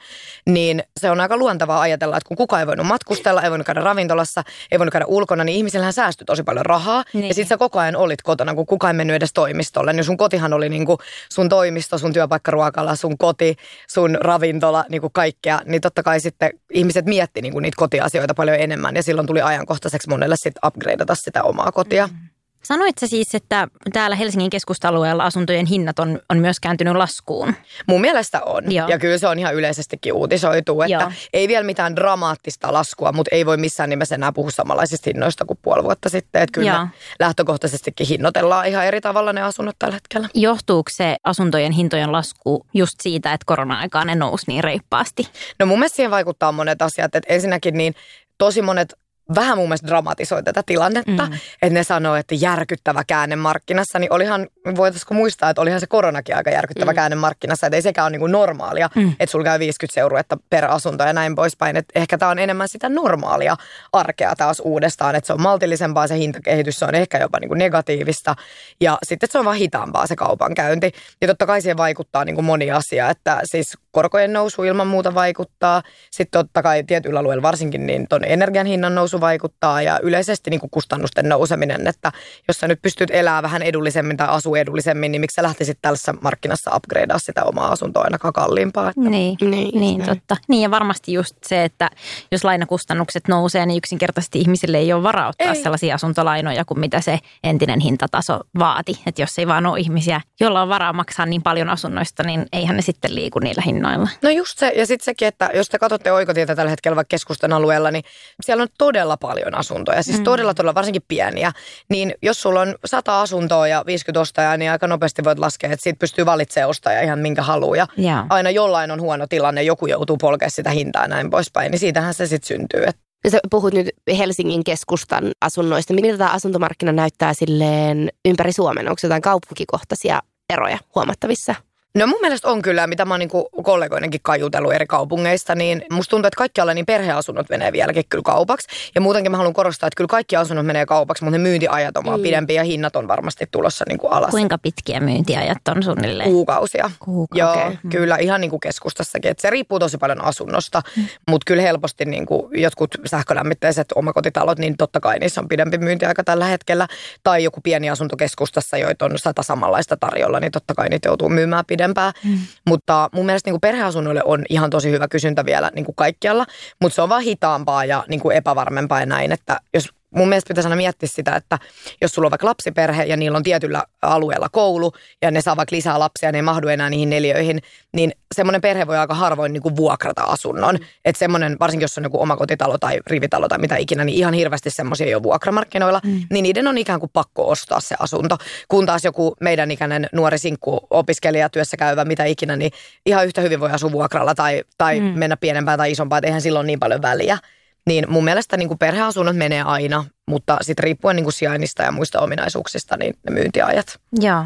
E: Niin se on aika luontevaa ajatella, että kun kukaan ei voinut matkustella, ei voinut käydä ravintolassa, ei voinut käydä ulkona, niin ihmisillähän säästyi tosi paljon rahaa. Niin. Ja sit sä koko ajan olit kotona, kun kukaan ei mennyt edes toimistolle. Niin sun kotihan oli niinku sun toimisto, sun työpaikkaruokala, sun koti, sun ravintola, niinku kaikkea. Niin totta kai sitten ihmiset mietti niinku niitä kotiasioita paljon enemmän. Ja silloin tuli ajankohtaiseksi monelle sitten upgradeata sitä omaa kotia. Mm.
B: Sanoit sä siis, että täällä Helsingin keskustalueella asuntojen hinnat on, on myös kääntynyt laskuun?
E: Mun mielestä on. Joo. Ja kyllä se on ihan yleisestikin uutisoitu, että Joo. ei vielä mitään dramaattista laskua, mutta ei voi missään nimessä enää puhua samanlaisista hinnoista kuin puoli vuotta sitten. Että kyllä lähtökohtaisestikin hinnoitellaan ihan eri tavalla ne asunnot tällä hetkellä.
B: Johtuuko se asuntojen hintojen lasku just siitä, että korona-aikaan ne nousi niin reippaasti?
E: No mun mielestä siihen vaikuttaa monet asiat. Että ensinnäkin niin tosi monet vähän mun mielestä dramatisoi tätä tilannetta, mm. että ne sanoo, että järkyttävä käänne markkinassa, niin olihan, voitaisiko muistaa, että olihan se koronakin aika järkyttävä mm. käänne markkinassa, että ei sekään ole niin kuin normaalia, mm. että sulla käy 50 euroa per asunto ja näin poispäin, että ehkä tämä on enemmän sitä normaalia arkea taas uudestaan, että se on maltillisempaa se hintakehitys, se on ehkä jopa niin kuin negatiivista ja sitten se on vaan hitaampaa se kaupankäynti ja totta kai siihen vaikuttaa niin kuin moni asia, että siis korkojen nousu ilman muuta vaikuttaa, sitten totta kai tietyillä alueilla varsinkin niin ton energian hinnan nousu vaikuttaa ja yleisesti niin kuin kustannusten nouseminen, että jos sä nyt pystyt elämään vähän edullisemmin tai asua edullisemmin, niin miksi sä lähtisit tällaisessa markkinassa upgradea sitä omaa asuntoa ainakaan kalliimpaa? Että...
B: Niin, niin, niin totta. Niin ja varmasti just se, että jos lainakustannukset nousee, niin yksinkertaisesti ihmisille ei ole varaa ottaa ei. sellaisia asuntolainoja kuin mitä se entinen hintataso vaati. Että jos ei vaan ole ihmisiä, joilla on varaa maksaa niin paljon asunnoista, niin eihän ne sitten liiku niillä hinnoilla.
E: No just se, ja sitten sekin, että jos te katsotte oikotietä tällä hetkellä vaikka keskustan alueella, niin siellä on todella todella paljon asuntoja, siis mm. todella todella varsinkin pieniä. Niin jos sulla on 100 asuntoa ja 50 ostajaa, niin aika nopeasti voit laskea, että siitä pystyy valitsemaan ostaja ihan minkä haluaa. Ja yeah. aina jollain on huono tilanne, joku joutuu polkemaan sitä hintaa ja näin poispäin, niin siitähän se sitten syntyy.
A: Sä puhut nyt Helsingin keskustan asunnoista. Miltä tämä asuntomarkkina näyttää silleen ympäri Suomen? Onko jotain kaupunkikohtaisia eroja huomattavissa?
E: No mun mielestä on kyllä, mitä mä oon niin kollegoidenkin kajutellut eri kaupungeista, niin musta tuntuu, että kaikkialla niin perheasunnot menee vieläkin kyllä kaupaksi. Ja muutenkin mä haluan korostaa, että kyllä kaikki asunnot menee kaupaksi, mutta ne myyntiajat on vaan mm. pidempiä ja hinnat on varmasti tulossa niin kuin alas.
B: Kuinka pitkiä myyntiajat on suunnilleen?
E: Kuukausia. Kuuka, Joo, okay. Mm. kyllä ihan niin kuin keskustassakin. Että se riippuu tosi paljon asunnosta, mm. mutta kyllä helposti niin kuin jotkut sähkölämmitteiset omakotitalot, niin totta kai niissä on pidempi myyntiaika tällä hetkellä. Tai joku pieni asunto keskustassa, joita on sata samanlaista tarjolla, niin totta kai niitä joutuu myymään pidempi pidempään. Mm. Mutta mun mielestä niin kuin perheasunnoille on ihan tosi hyvä kysyntä vielä niin kuin kaikkialla, mutta se on vaan hitaampaa ja niin kuin epävarmempaa ja näin, että jos mun mielestä pitäisi aina miettiä sitä, että jos sulla on vaikka lapsiperhe ja niillä on tietyllä alueella koulu ja ne saa vaikka lisää lapsia ja ne ei mahdu enää niihin neljöihin, niin semmoinen perhe voi aika harvoin niin kuin vuokrata asunnon. Että semmoinen, varsinkin jos on joku omakotitalo tai rivitalo tai mitä ikinä, niin ihan hirveästi semmoisia jo vuokramarkkinoilla, mm. niin niiden on ikään kuin pakko ostaa se asunto. Kun taas joku meidän ikäinen nuori sinkku, opiskelija, työssä käyvä, mitä ikinä, niin ihan yhtä hyvin voi asua vuokralla tai, tai mm. mennä pienempään tai isompaan, että eihän silloin niin paljon väliä. Niin mun mielestä niin kuin perheasunnot menee aina, mutta sitten riippuen niin kuin sijainnista ja muista ominaisuuksista, niin ne myyntiajat.
B: Joo,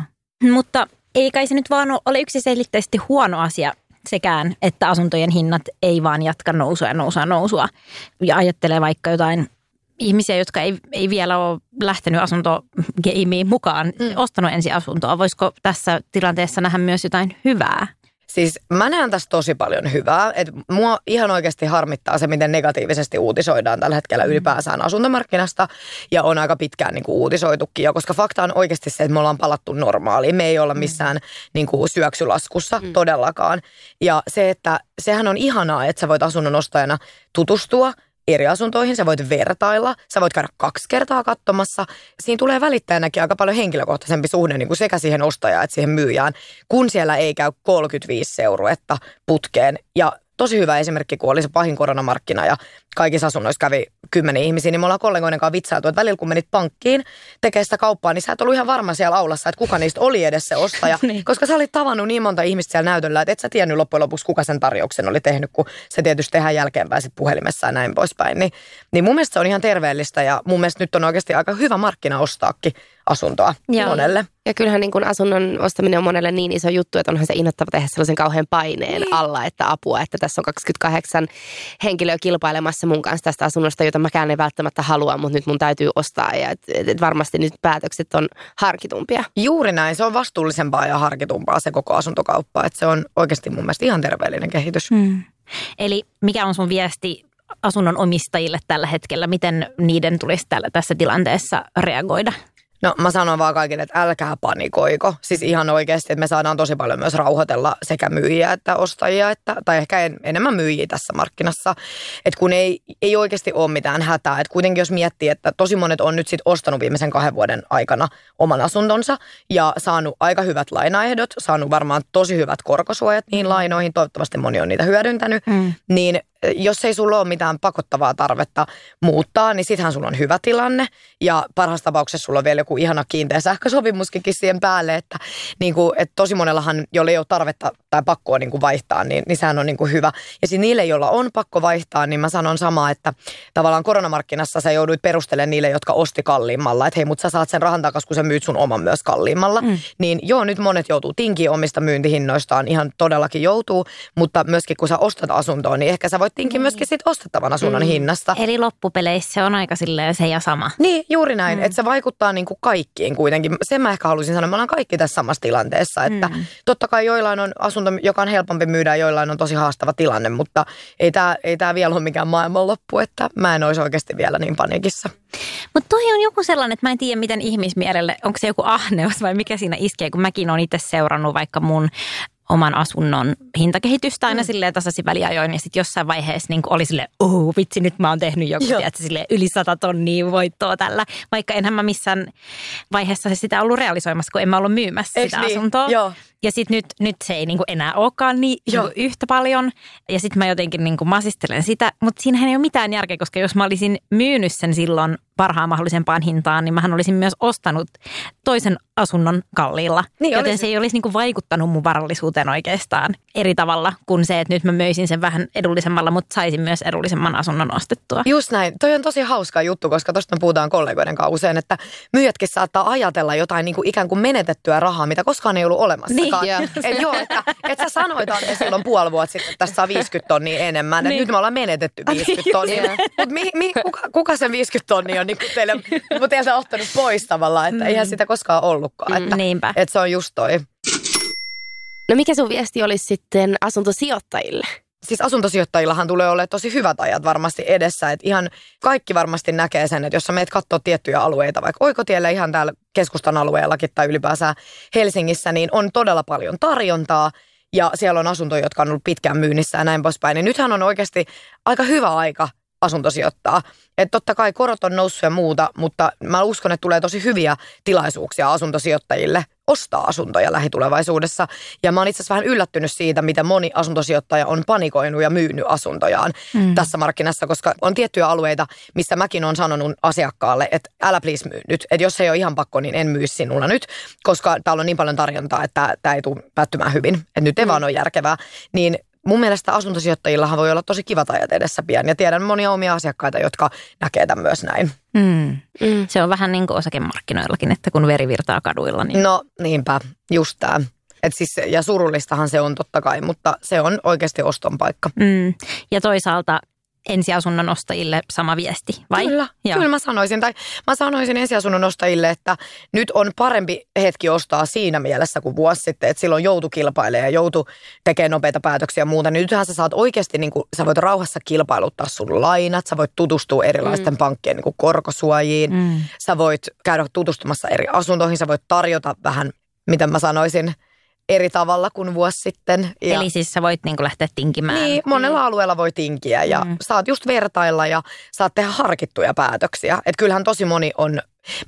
B: mutta ei kai se nyt vaan ole yksiselitteisesti huono asia sekään, että asuntojen hinnat ei vaan jatka nousua ja nousua nousua. Ja ajattelee vaikka jotain ihmisiä, jotka ei, ei vielä ole lähtenyt asuntogeimiin mukaan, mm. ostanut ensi asuntoa. Voisiko tässä tilanteessa nähdä myös jotain hyvää?
E: Siis mä näen tässä tosi paljon hyvää. että mua ihan oikeasti harmittaa se, miten negatiivisesti uutisoidaan tällä hetkellä mm. ylipäänsä asuntomarkkinasta. Ja on aika pitkään niin kuin uutisoitukin jo, koska fakta on oikeasti se, että me ollaan palattu normaaliin. Me ei olla mm. missään niin kuin syöksylaskussa mm. todellakaan. Ja se, että sehän on ihanaa, että sä voit asunnon ostajana tutustua – eri asuntoihin, sä voit vertailla, sä voit käydä kaksi kertaa katsomassa. Siinä tulee välittäjänäkin aika paljon henkilökohtaisempi suhde niin kuin sekä siihen ostajaan että siihen myyjään, kun siellä ei käy 35 seuruetta putkeen ja tosi hyvä esimerkki, kun oli se pahin koronamarkkina ja kaikissa asunnoissa kävi kymmenen ihmisiä, niin me ollaan kollegoiden kanssa vitsailtu, että välillä kun menit pankkiin tekemään sitä kauppaa, niin sä et ollut ihan varma siellä aulassa, että kuka niistä oli edes se ostaja, niin. koska sä olit tavannut niin monta ihmistä siellä näytöllä, että et sä tiennyt loppujen lopuksi, kuka sen tarjouksen oli tehnyt, kun se tietysti tehdään jälkeenpäin sit puhelimessa ja näin poispäin. Niin, niin mun mielestä se on ihan terveellistä ja mun mielestä nyt on oikeasti aika hyvä markkina ostaakin asuntoa Joo. monelle.
A: Ja kyllähän niin kuin asunnon ostaminen on monelle niin iso juttu, että onhan se innoittava tehdä sellaisen kauhean paineen niin. alla, että apua, että tässä on 28 henkilöä kilpailemassa mun kanssa tästä asunnosta, jota mäkään en välttämättä halua, mutta nyt mun täytyy ostaa ja et, et, et varmasti nyt päätökset on harkitumpia.
E: Juuri näin, se on vastuullisempaa ja harkitumpaa se koko asuntokauppa, että se on oikeasti mun mielestä ihan terveellinen kehitys. Hmm.
B: Eli mikä on sun viesti asunnon omistajille tällä hetkellä, miten niiden tulisi tällä, tässä tilanteessa reagoida?
E: No mä sanon vaan kaikille, että älkää panikoiko. Siis ihan oikeasti, että me saadaan tosi paljon myös rauhoitella sekä myyjiä että ostajia, että, tai ehkä en, enemmän myyjiä tässä markkinassa. Että kun ei, ei oikeasti ole mitään hätää. Että kuitenkin jos miettii, että tosi monet on nyt sit ostanut viimeisen kahden vuoden aikana oman asuntonsa ja saanut aika hyvät lainaehdot, saanut varmaan tosi hyvät korkosuojat niihin lainoihin, toivottavasti moni on niitä hyödyntänyt, mm. niin jos ei sulla ole mitään pakottavaa tarvetta muuttaa, niin sittenhän sulla on hyvä tilanne. Ja parhaassa tapauksessa sulla on vielä joku ihana kiinteä sähkösopimuskin siihen päälle, että, niin kuin, että tosi monellahan, jolle ei ole tarvetta tai pakkoa niin kuin vaihtaa, niin, niin sehän on niin kuin hyvä. Ja sitten niille, joilla on pakko vaihtaa, niin mä sanon samaa, että tavallaan koronamarkkinassa sä jouduit perustelemaan niille, jotka osti kalliimmalla. Että hei, mutta sä saat sen rahan takaisin, kun sä myyt sun oman myös kalliimmalla. Mm. Niin joo, nyt monet joutuu tinkiin omista myyntihinnoistaan, ihan todellakin joutuu, mutta myöskin kun sä ostat asuntoa, niin ehkä sä voit tinkin niin. myöskin sit ostettavan asunnon mm. hinnasta.
B: Eli loppupeleissä se on aika silleen se ja sama.
E: Niin, juuri näin. Mm. Että se vaikuttaa niin kuin kaikkiin kuitenkin. Sen mä ehkä haluaisin sanoa, me ollaan kaikki tässä samassa tilanteessa. Että mm. totta kai joillain on asunto, joka on helpompi myydä ja joillain on tosi haastava tilanne, mutta ei tämä ei tää vielä ole mikään maailmanloppu, että mä en olisi oikeasti vielä niin panikissa.
B: Mutta toi on joku sellainen, että mä en tiedä miten ihmismielelle, onko se joku ahneus vai mikä siinä iskee, kun mäkin olen itse seurannut vaikka mun oman asunnon hintakehitystä aina mm. silleen tasaisin väliajoin. Ja sitten jossain vaiheessa niin oli silleen, oh vitsi, nyt mä oon tehnyt joku, tiedätkö, silleen, yli sata tonnia voittoa tällä. Vaikka enhän mä missään vaiheessa sitä ollut realisoimassa, kun en mä ollut myymässä Eiks sitä niin? asuntoa. Joo. Ja sitten nyt, nyt se ei niinku enää olekaan niin niinku yhtä paljon. Ja sitten mä jotenkin niinku masistelen sitä. Mutta siinähän ei ole mitään järkeä, koska jos mä olisin myynyt sen silloin parhaan mahdollisempaan hintaan, niin mähän olisin myös ostanut toisen asunnon kalliilla. Niin joten olisi. se ei olisi niinku vaikuttanut mun varallisuuteen oikeastaan eri tavalla kuin se, että nyt mä möisin sen vähän edullisemmalla, mutta saisin myös edullisemman asunnon ostettua.
E: Just näin. Toi on tosi hauska juttu, koska tuosta puhutaan kollegoiden kanssa usein, että myyjätkin saattaa ajatella jotain niinku ikään kuin menetettyä rahaa, mitä koskaan ei ollut olemassa. Niin mukaan. Et joo, että, että sä sanoit Anne silloin puoli vuotta sitten, että tässä saa 50 tonnia enemmän. Niin. Nyt me ollaan menetetty 50 niin, tonnia. Mutta mi, mi, kuka, kuka sen 50 tonnia on niin teille, teiltä ottanut pois tavallaan, että mm. eihän sitä koskaan ollutkaan. Että, Niinpä. Että se on just toi.
A: No mikä sun viesti olisi sitten asuntosijoittajille?
E: Siis asuntosijoittajillahan tulee olemaan tosi hyvät ajat varmasti edessä. Että ihan kaikki varmasti näkee sen, että jos sä meet katsoa tiettyjä alueita, vaikka Oikotiellä ihan täällä keskustan alueellakin tai ylipäänsä Helsingissä, niin on todella paljon tarjontaa. Ja siellä on asuntoja, jotka on ollut pitkään myynnissä ja näin poispäin. Niin nythän on oikeasti aika hyvä aika asuntosijoittaa. Että totta kai korot on noussut ja muuta, mutta mä uskon, että tulee tosi hyviä tilaisuuksia asuntosijoittajille ostaa asuntoja lähitulevaisuudessa. Ja mä oon itse asiassa vähän yllättynyt siitä, miten moni asuntosijoittaja on panikoinut ja myynyt asuntojaan mm. tässä markkinassa, koska on tiettyjä alueita, missä mäkin on sanonut asiakkaalle, että älä please myy nyt. Että jos ei ole ihan pakko, niin en myy sinulla nyt, koska täällä on niin paljon tarjontaa, että tämä ei tule päättymään hyvin. Että nyt ei mm. vaan ole järkevää. Niin mun mielestä asuntosijoittajillahan voi olla tosi kivat ajat edessä pian. Ja tiedän monia omia asiakkaita, jotka näkee tämän myös näin. Mm.
B: Mm. Se on vähän niin kuin osakemarkkinoillakin, että kun veri virtaa kaduilla. Niin...
E: No niinpä, just tämä. Et siis, ja surullistahan se on totta kai, mutta se on oikeasti oston paikka. Mm.
B: Ja toisaalta ensiasunnon ostajille sama viesti, vai?
E: Kyllä, Joo. kyllä mä sanoisin. Tai mä sanoisin ensiasunnon ostajille, että nyt on parempi hetki ostaa siinä mielessä kuin vuosi sitten, että silloin joutu kilpailemaan ja joutu tekemään nopeita päätöksiä ja muuta. Niin nythän sä saat oikeasti, niin kuin, sä voit rauhassa kilpailuttaa sun lainat, sä voit tutustua erilaisten mm. pankkien niin kuin korkosuojiin, mm. sä voit käydä tutustumassa eri asuntoihin, sä voit tarjota vähän, miten mä sanoisin, eri tavalla kuin vuosi sitten.
B: Ja Eli siis sä voit niinku lähteä tinkimään.
E: Niin, monella mm. alueella voi tinkiä ja mm. saat just vertailla ja saat tehdä harkittuja päätöksiä. Että kyllähän tosi moni on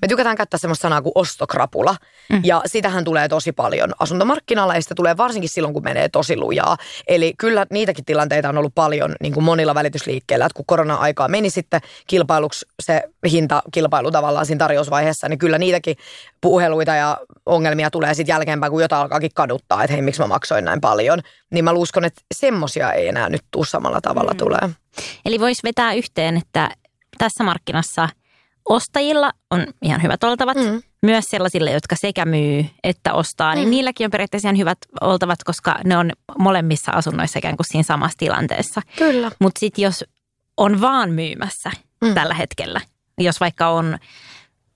E: Me tykätään käyttää semmoista sanaa kuin ostokrapula. Mm. Ja sitähän tulee tosi paljon asuntomarkkinalla ja sitä tulee varsinkin silloin, kun menee tosi lujaa. Eli kyllä niitäkin tilanteita on ollut paljon niin kuin monilla välitysliikkeillä, että kun korona-aikaa meni sitten kilpailuksi se hintakilpailu tavallaan siinä tarjousvaiheessa, niin kyllä niitäkin puheluita ja ongelmia tulee sitten jälkeenpäin, kun jotain alkaakin kaduttaa, että hei, miksi mä maksoin näin paljon. Niin mä uskon, että semmosia ei enää nyt tuu samalla tavalla mm. tulee.
B: Eli voisi vetää yhteen, että tässä markkinassa ostajilla on ihan hyvät oltavat. Mm. Myös sellaisille, jotka sekä myy että ostaa, niin mm. niilläkin on periaatteessa ihan hyvät oltavat, koska ne on molemmissa asunnoissa ikään kuin siinä samassa tilanteessa.
E: Kyllä.
B: Mutta sitten jos on vaan myymässä mm. tällä hetkellä, jos vaikka on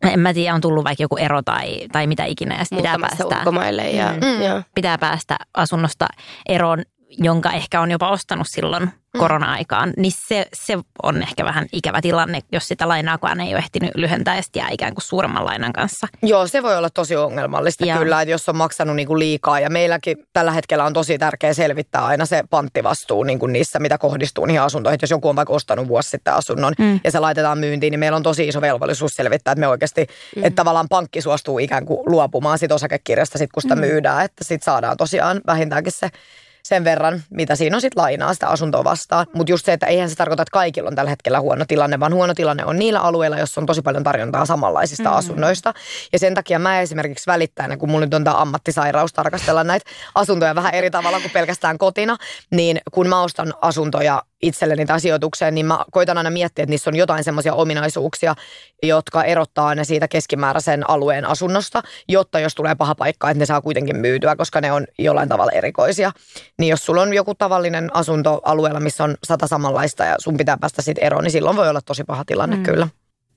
B: en mä tiedä, on tullut vaikka joku ero tai, tai mitä ikinä. Ja pitää päästä,
A: ulkomaille ja,
B: mm. pitää päästä asunnosta eroon, jonka ehkä on jopa ostanut silloin Mm. Korona-aikaan, niin se, se on ehkä vähän ikävä tilanne, jos sitä lainaakaan ei ole ehtinyt lyhentää ja jää ikään kuin suuremman lainan kanssa.
E: Joo, se voi olla tosi ongelmallista ja. kyllä, että jos on maksanut niin kuin liikaa ja meilläkin tällä hetkellä on tosi tärkeää selvittää aina se panttivastuu niin kuin niissä, mitä kohdistuu niihin asuntoihin. Että jos joku on vaikka ostanut vuosi sitten asunnon mm. ja se laitetaan myyntiin, niin meillä on tosi iso velvollisuus selvittää, että me oikeasti, mm. että tavallaan pankki suostuu ikään kuin luopumaan siitä osakekirjasta, sit kun sitä mm. myydään, että sitten saadaan tosiaan vähintäänkin se sen verran, mitä siinä on sitten lainaa sitä asuntoa vastaan. Mutta just se, että eihän se tarkoita, että kaikilla on tällä hetkellä huono tilanne, vaan huono tilanne on niillä alueilla, joissa on tosi paljon tarjontaa samanlaisista mm. asunnoista. Ja sen takia mä esimerkiksi välittäen, kun mulla nyt on tämä ammattisairaus tarkastella näitä asuntoja vähän eri tavalla kuin pelkästään kotina, niin kun mä ostan asuntoja itselleni tai sijoitukseen, niin mä koitan aina miettiä, että niissä on jotain semmoisia ominaisuuksia, jotka erottaa ne siitä keskimääräisen alueen asunnosta, jotta jos tulee paha paikka, että ne saa kuitenkin myytyä, koska ne on jollain tavalla erikoisia. Niin jos sulla on joku tavallinen asunto alueella, missä on sata samanlaista ja sun pitää päästä siitä eroon, niin silloin voi olla tosi paha tilanne mm. kyllä.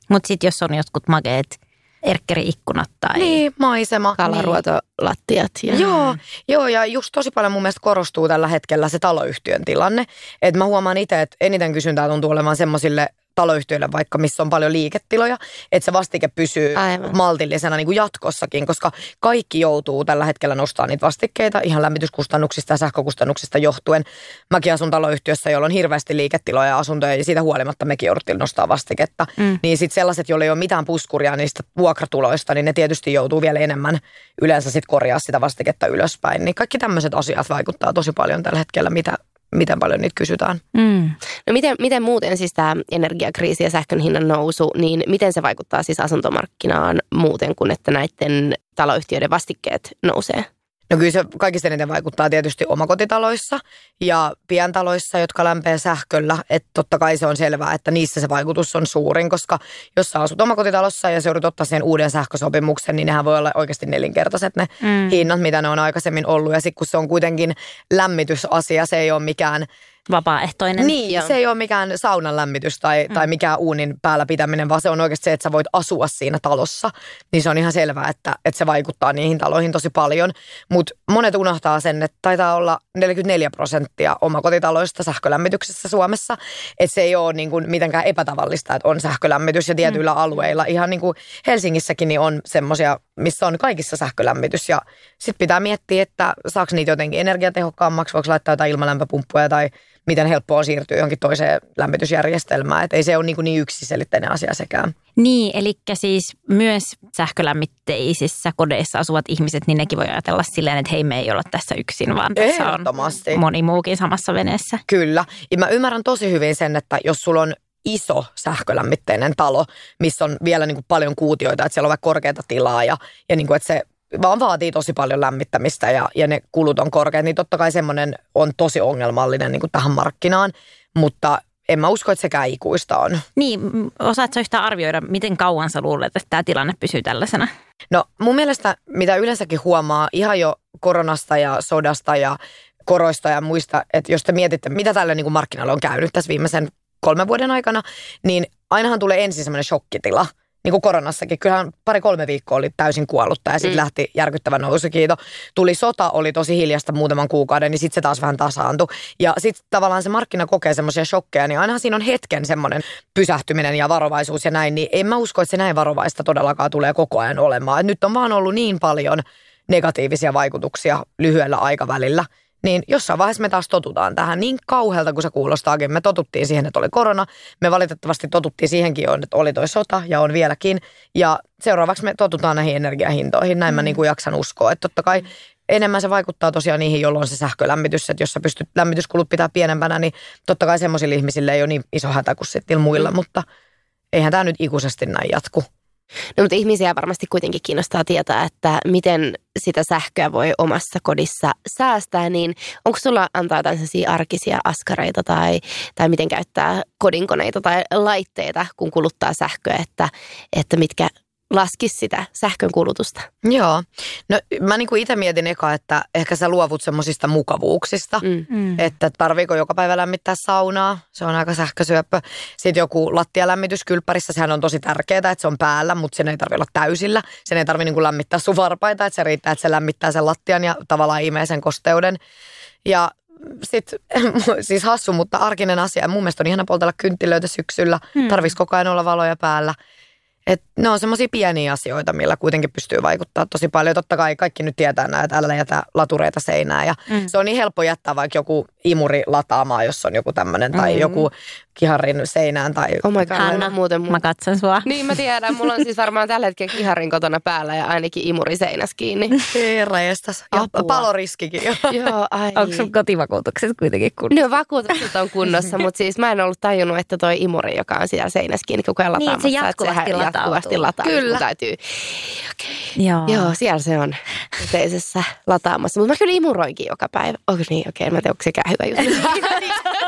B: Mutta sitten jos on jotkut makeet erkkeri-ikkunat tai
E: niin, maisema.
A: kalaruotolattiat.
E: Ja... Joo, joo, ja just tosi paljon mun mielestä korostuu tällä hetkellä se taloyhtiön tilanne. Että mä huomaan itse, että eniten kysyntää tuntuu olevan semmoisille taloyhtiöille vaikka, missä on paljon liiketiloja, että se vastike pysyy Aivan. maltillisena niin kuin jatkossakin, koska kaikki joutuu tällä hetkellä nostamaan niitä vastikkeita ihan lämmityskustannuksista ja sähkökustannuksista johtuen. Mäkin asun taloyhtiössä, jolla on hirveästi liiketiloja ja asuntoja ja siitä huolimatta mekin jouduttiin nostaa vastiketta. Mm. Niin sitten sellaiset, joilla ei ole mitään puskuria niistä vuokratuloista, niin ne tietysti joutuu vielä enemmän yleensä sitten korjaa sitä vastiketta ylöspäin. Niin kaikki tämmöiset asiat vaikuttaa tosi paljon tällä hetkellä, mitä miten paljon niitä kysytään. Mm.
A: No miten, miten muuten siis tämä energiakriisi ja sähkön hinnan nousu, niin miten se vaikuttaa siis asuntomarkkinaan muuten kuin että näiden taloyhtiöiden vastikkeet nousee?
E: No kyllä se kaikista eniten vaikuttaa tietysti omakotitaloissa ja pientaloissa, jotka lämpee sähköllä. Että totta kai se on selvää, että niissä se vaikutus on suurin, koska jos sä asut omakotitalossa ja sä joudut ottaa sen uuden sähkösopimuksen, niin nehän voi olla oikeasti nelinkertaiset ne mm. hinnat, mitä ne on aikaisemmin ollut. Ja sitten kun se on kuitenkin lämmitysasia, se ei ole mikään
B: vapaaehtoinen.
E: Niin, Joo. se ei ole mikään saunan lämmitys tai, mm. tai mikään uunin päällä pitäminen, vaan se on oikeasti se, että sä voit asua siinä talossa. Niin se on ihan selvää, että, että se vaikuttaa niihin taloihin tosi paljon. Mutta monet unohtaa sen, että taitaa olla 44 prosenttia omakotitaloista sähkölämmityksessä Suomessa. Että se ei ole niin kuin mitenkään epätavallista, että on sähkölämmitys ja tietyillä mm. alueilla. Ihan niin kuin Helsingissäkin niin on semmoisia, missä on kaikissa sähkölämmitys. Ja sitten pitää miettiä, että saako niitä jotenkin energiatehokkaammaksi, voiko laittaa jotain ilmalämpöpumppuja tai miten helppoa on siirtyä johonkin toiseen lämmitysjärjestelmään. Että ei se ole niin, kuin niin yksiselitteinen asia sekään.
B: Niin, eli siis myös sähkölämmitteisissä kodeissa asuvat ihmiset, niin nekin voi ajatella silleen, että hei me ei olla tässä yksin, vaan tässä on moni muukin samassa veneessä.
E: Kyllä, ja mä ymmärrän tosi hyvin sen, että jos sulla on iso sähkölämmitteinen talo, missä on vielä niin kuin paljon kuutioita, että siellä on vaikka korkeata tilaa ja, ja niin kuin, että se vaan vaatii tosi paljon lämmittämistä ja, ja ne kulut on korkeat, niin totta kai semmoinen on tosi ongelmallinen niin kuin tähän markkinaan, mutta en mä usko, että sekään ikuista on.
B: Niin, osaatko yhtään arvioida, miten kauan sä luulet, että tämä tilanne pysyy tällaisena?
E: No mun mielestä, mitä yleensäkin huomaa ihan jo koronasta ja sodasta ja koroista ja muista, että jos te mietitte, mitä tällä niin kuin markkinoilla on käynyt tässä viimeisen kolmen vuoden aikana, niin ainahan tulee ensin semmoinen shokkitila – niin kuin koronassakin. Kyllähän pari-kolme viikkoa oli täysin kuollutta ja sitten mm. lähti järkyttävä nousukiito. Tuli sota, oli tosi hiljasta muutaman kuukauden, niin sitten se taas vähän tasaantui. Ja sitten tavallaan se markkina kokee semmoisia shokkeja, niin ainahan siinä on hetken semmoinen pysähtyminen ja varovaisuus ja näin. Niin en mä usko, että se näin varovaista todellakaan tulee koko ajan olemaan. Et nyt on vaan ollut niin paljon negatiivisia vaikutuksia lyhyellä aikavälillä – Niin jossain vaiheessa me taas totutaan tähän niin kauhealta kuin se kuulostaakin. Me totuttiin siihen, että oli korona. Me valitettavasti totuttiin siihenkin, että oli toi sota ja on vieläkin. Ja seuraavaksi me totutaan näihin energiahintoihin. Näin mm. mä niin kuin jaksan uskoa. Että totta kai enemmän se vaikuttaa tosiaan niihin, jolloin on se sähkölämmitys, että jos sä pystyt lämmityskulut pitää pienempänä, niin totta kai semmoisille ihmisille ei ole niin iso hätä kuin sitten muilla, mm. mutta eihän tämä nyt ikuisesti näin jatku.
A: No mutta ihmisiä varmasti kuitenkin kiinnostaa tietää, että miten sitä sähköä voi omassa kodissa säästää, niin onko sulla antaa jotain arkisia askareita tai, tai miten käyttää kodinkoneita tai laitteita, kun kuluttaa sähköä, että, että mitkä laskisi sitä sähkön kulutusta.
E: Joo. No mä niin kuin itse mietin eka, että ehkä sä luovut semmoisista mukavuuksista. Mm. mm. Että tarviiko joka päivä lämmittää saunaa. Se on aika sähkösyöppö. Sitten joku lattialämmitys kylppärissä, sehän on tosi tärkeää, että se on päällä, mutta sen ei tarvitse olla täysillä. Sen ei tarvitse niin kuin lämmittää sun varpaita, että se riittää, että se lämmittää sen lattian ja tavallaan imee sen kosteuden. Ja sitten siis hassu, mutta arkinen asia. Mun mielestä on ihana poltella kynttilöitä syksyllä. Hmm. Tarvitsisi koko ajan olla valoja päällä. Et ne on semmoisia pieniä asioita, millä kuitenkin pystyy vaikuttaa tosi paljon. Totta kai kaikki nyt tietää näitä, että älä jätä latureita seinään. Ja mm. Se on niin helppo jättää vaikka joku imuri lataamaan, jos on joku tämmöinen, tai mm. joku kiharin seinään. Tai...
A: Oh my God, Hanna, muuten
B: mun... mä katson sua.
A: Niin mä tiedän, mulla on siis varmaan tällä hetkellä kiharin kotona päällä ja ainakin imuri seinässä kiinni.
E: Herra Ja paloriskikin.
A: Joo, ai.
B: Onko sun kotivakuutukset kuitenkin kunnossa?
A: No vakuutukset on kunnossa, mutta siis mä en ollut tajunnut, että toi imuri, joka on siellä seinässä kiinni koko ajan lataamassa.
B: Niin, se jatkuvasti, että
A: se jatkuvasti lataa. Kyllä. Täytyy. Okay. Joo. Joo, siellä se on yhteisessä lataamassa. Mutta mä kyllä imuroinkin joka päivä. Onko niin? Okei, okay, mä en tiedä, onko sekään hyvä juttu.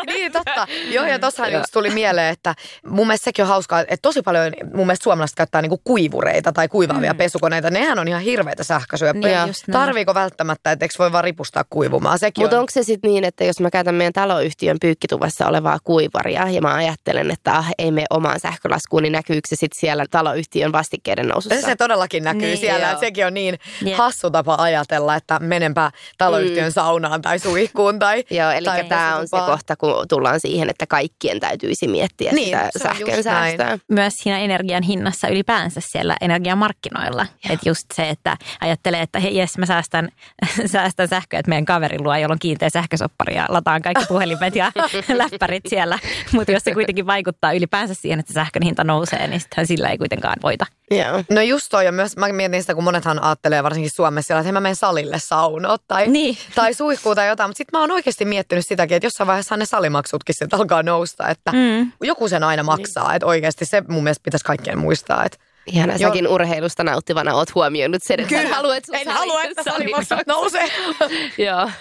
E: niin, totta. Joo, ja tossahan just tuli mieleen, että mun mielestä sekin on hauskaa, että tosi paljon mun mielestä suomalaiset käyttää niinku kuivureita tai kuivaavia mm. pesukoneita. Nehän on ihan hirveitä sähkösyöppöjä. Niin, Tarviiko välttämättä, että eikö voi vaan ripustaa kuivumaan?
A: Mutta on... onko se sitten niin, että jos mä käytän meidän taloyhtiön pyykkituvassa olevaa kuivaria ja mä ajattelen, että ah, ei mene omaan sähkölaskuun, niin näkyykö se sitten siellä taloyhtiön vastikkeiden nousussa?
E: Se todellakin näkyy niin, siellä. Että sekin on niin yeah. hassu tapa ajatella, että menenpä taloyhtiön mm. saunaan tai suihkuun. Tai,
A: Joo, eli tämä on se kohta, kun tullaan siihen, että kaikkien täytyisi miettiä niin, sitä sähkön säästöä.
B: Myös siinä energian hinnassa ylipäänsä siellä energiamarkkinoilla. Että just se, että ajattelee, että hei jes, mä säästän, säästän sähköä, että meidän kaverin luo, jolla on kiinteä sähkösoppari ja lataan kaikki puhelimet ja läppärit siellä. Mutta jos se kuitenkin vaikuttaa ylipäänsä siihen, että sähkön hinta nousee, niin sitten sillä ei kuitenkaan voita.
E: Yeah. No just toi, ja myös mä mietin sitä, kun monethan ajattelee varsinkin Suomessa, että mä menen salille saunoa tai, niin. tai suihkuu tai jotain. Mutta sitten mä oon oikeasti miettinyt sitäkin, että jossain vaiheessa ne salimaksutkin sitten alkaa nousta, että mm. joku sen aina maksaa. Niin. Että oikeasti se mun mielestä pitäisi kaikkien muistaa, että
A: Ihana, jo. säkin urheilusta nauttivana oot huomioinut sen, että
E: Kyllä.
A: haluat
E: En halua, että salimaksut nousee.
A: Joo.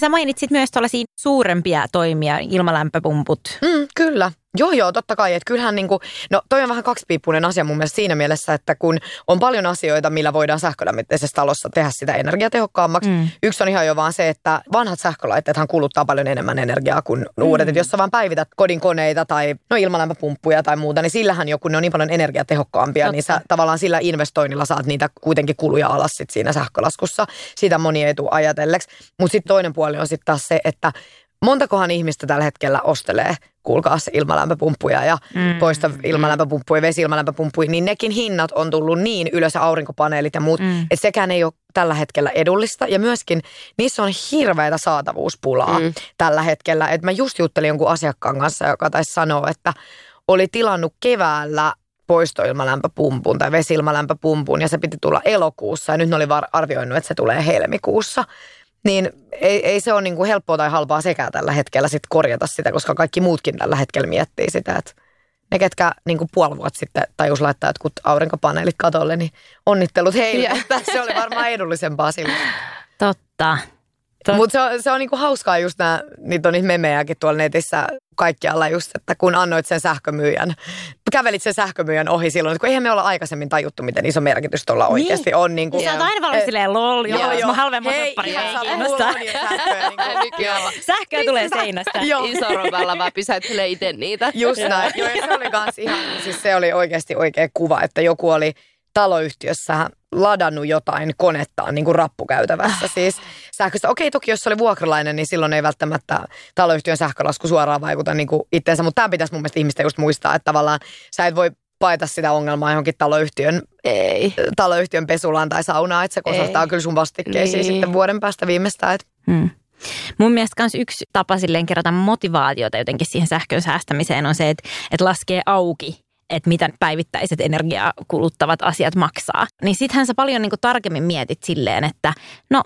B: Sä mainitsit myös tällaisia suurempia toimia, ilmalämpöpumput.
E: Mm, kyllä. Joo, joo, totta kai. Että kyllähän niin kuin, no toi on vähän kaksipiippunen asia mun mielestä siinä mielessä, että kun on paljon asioita, millä voidaan sähkölämmitteisessä talossa tehdä sitä energiatehokkaammaksi. Mm. Yksi on ihan jo vaan se, että vanhat sähkölaitteethan kuluttaa paljon enemmän energiaa kuin mm. uudet. Että jos sä vaan päivität kodin koneita tai no ilmalämpöpumppuja tai muuta, niin sillähän joku ne on niin paljon energiatehokkaampia, totta. niin sä tavallaan sillä investoinnilla saat niitä kuitenkin kuluja alas sit siinä sähkölaskussa. Siitä moni ei tule ajatelleeksi. Mutta sitten toinen puoli on sitten taas se, että montakohan ihmistä tällä hetkellä ostelee, kuulkaa ilmalämpöpumppuja ja mm. poista ilmalämpöpumppuja, vesi-ilmalämpöpumppuja, niin nekin hinnat on tullut niin ylös aurinkopaneelit ja muut, mm. että sekään ei ole tällä hetkellä edullista. Ja myöskin niissä on hirveätä saatavuuspulaa mm. tällä hetkellä. Et mä just juttelin jonkun asiakkaan kanssa, joka taisi sanoa, että oli tilannut keväällä poistoilmalämpöpumpun tai vesilmalämpöpumpun ja se piti tulla elokuussa ja nyt ne oli arvioinut, että se tulee helmikuussa. Niin ei, ei se ole niin kuin helppoa tai halpaa sekä tällä hetkellä sit korjata sitä, koska kaikki muutkin tällä hetkellä miettii sitä, että ne, ketkä niin kuin puoli vuotta sitten tajus laittaa jotkut aurinkopaneelit katolle, niin onnittelut heille. Yeah. Se oli varmaan edullisempaa silloin.
B: Totta.
E: Mutta se on, se on niinku hauskaa just nää, niitä on niitä memejäkin tuolla netissä kaikkialla just, että kun annoit sen sähkömyyjän, kävelit sen sähkömyyjän ohi silloin, kun eihän me olla aikaisemmin tajuttu, miten iso merkitys tuolla niin. oikeasti on. Niin kuin,
B: Sä oot aina valmis silleen, lol, joo, joo, joo. mä halvemman soppari ei kiinnosta. Sähköä tulee seinästä.
A: Iso roballa vaan pysäyttelee itse niitä.
E: Just näin. Joo, se oli kans ihan, siis se oli oikeasti oikea kuva, että joku oli taloyhtiössä ladannut jotain konettaan niin kuin rappukäytävässä. Ah. Siis sähköstä, okei toki jos se oli vuokralainen, niin silloin ei välttämättä taloyhtiön sähkölasku suoraan vaikuta niin kuin itteensä, mutta tämä pitäisi mun mielestä ihmisten just muistaa, että tavallaan sä et voi paeta sitä ongelmaa johonkin taloyhtiön,
A: Ei.
E: taloyhtiön pesulaan tai saunaan, että se kosahtaa
A: Ei.
E: kyllä sun vastikkeisiin
A: Niin.
E: sitten vuoden päästä viimeistään. Että
B: Hmm. Mun mielestä myös yksi tapa silleen kerätä motivaatiota jotenkin siihen sähkön säästämiseen on se, että, että laskee auki että mitä päivittäiset energiaa kuluttavat asiat maksaa. Niin sittenhän sä paljon niin kuin tarkemmin mietit silleen, että no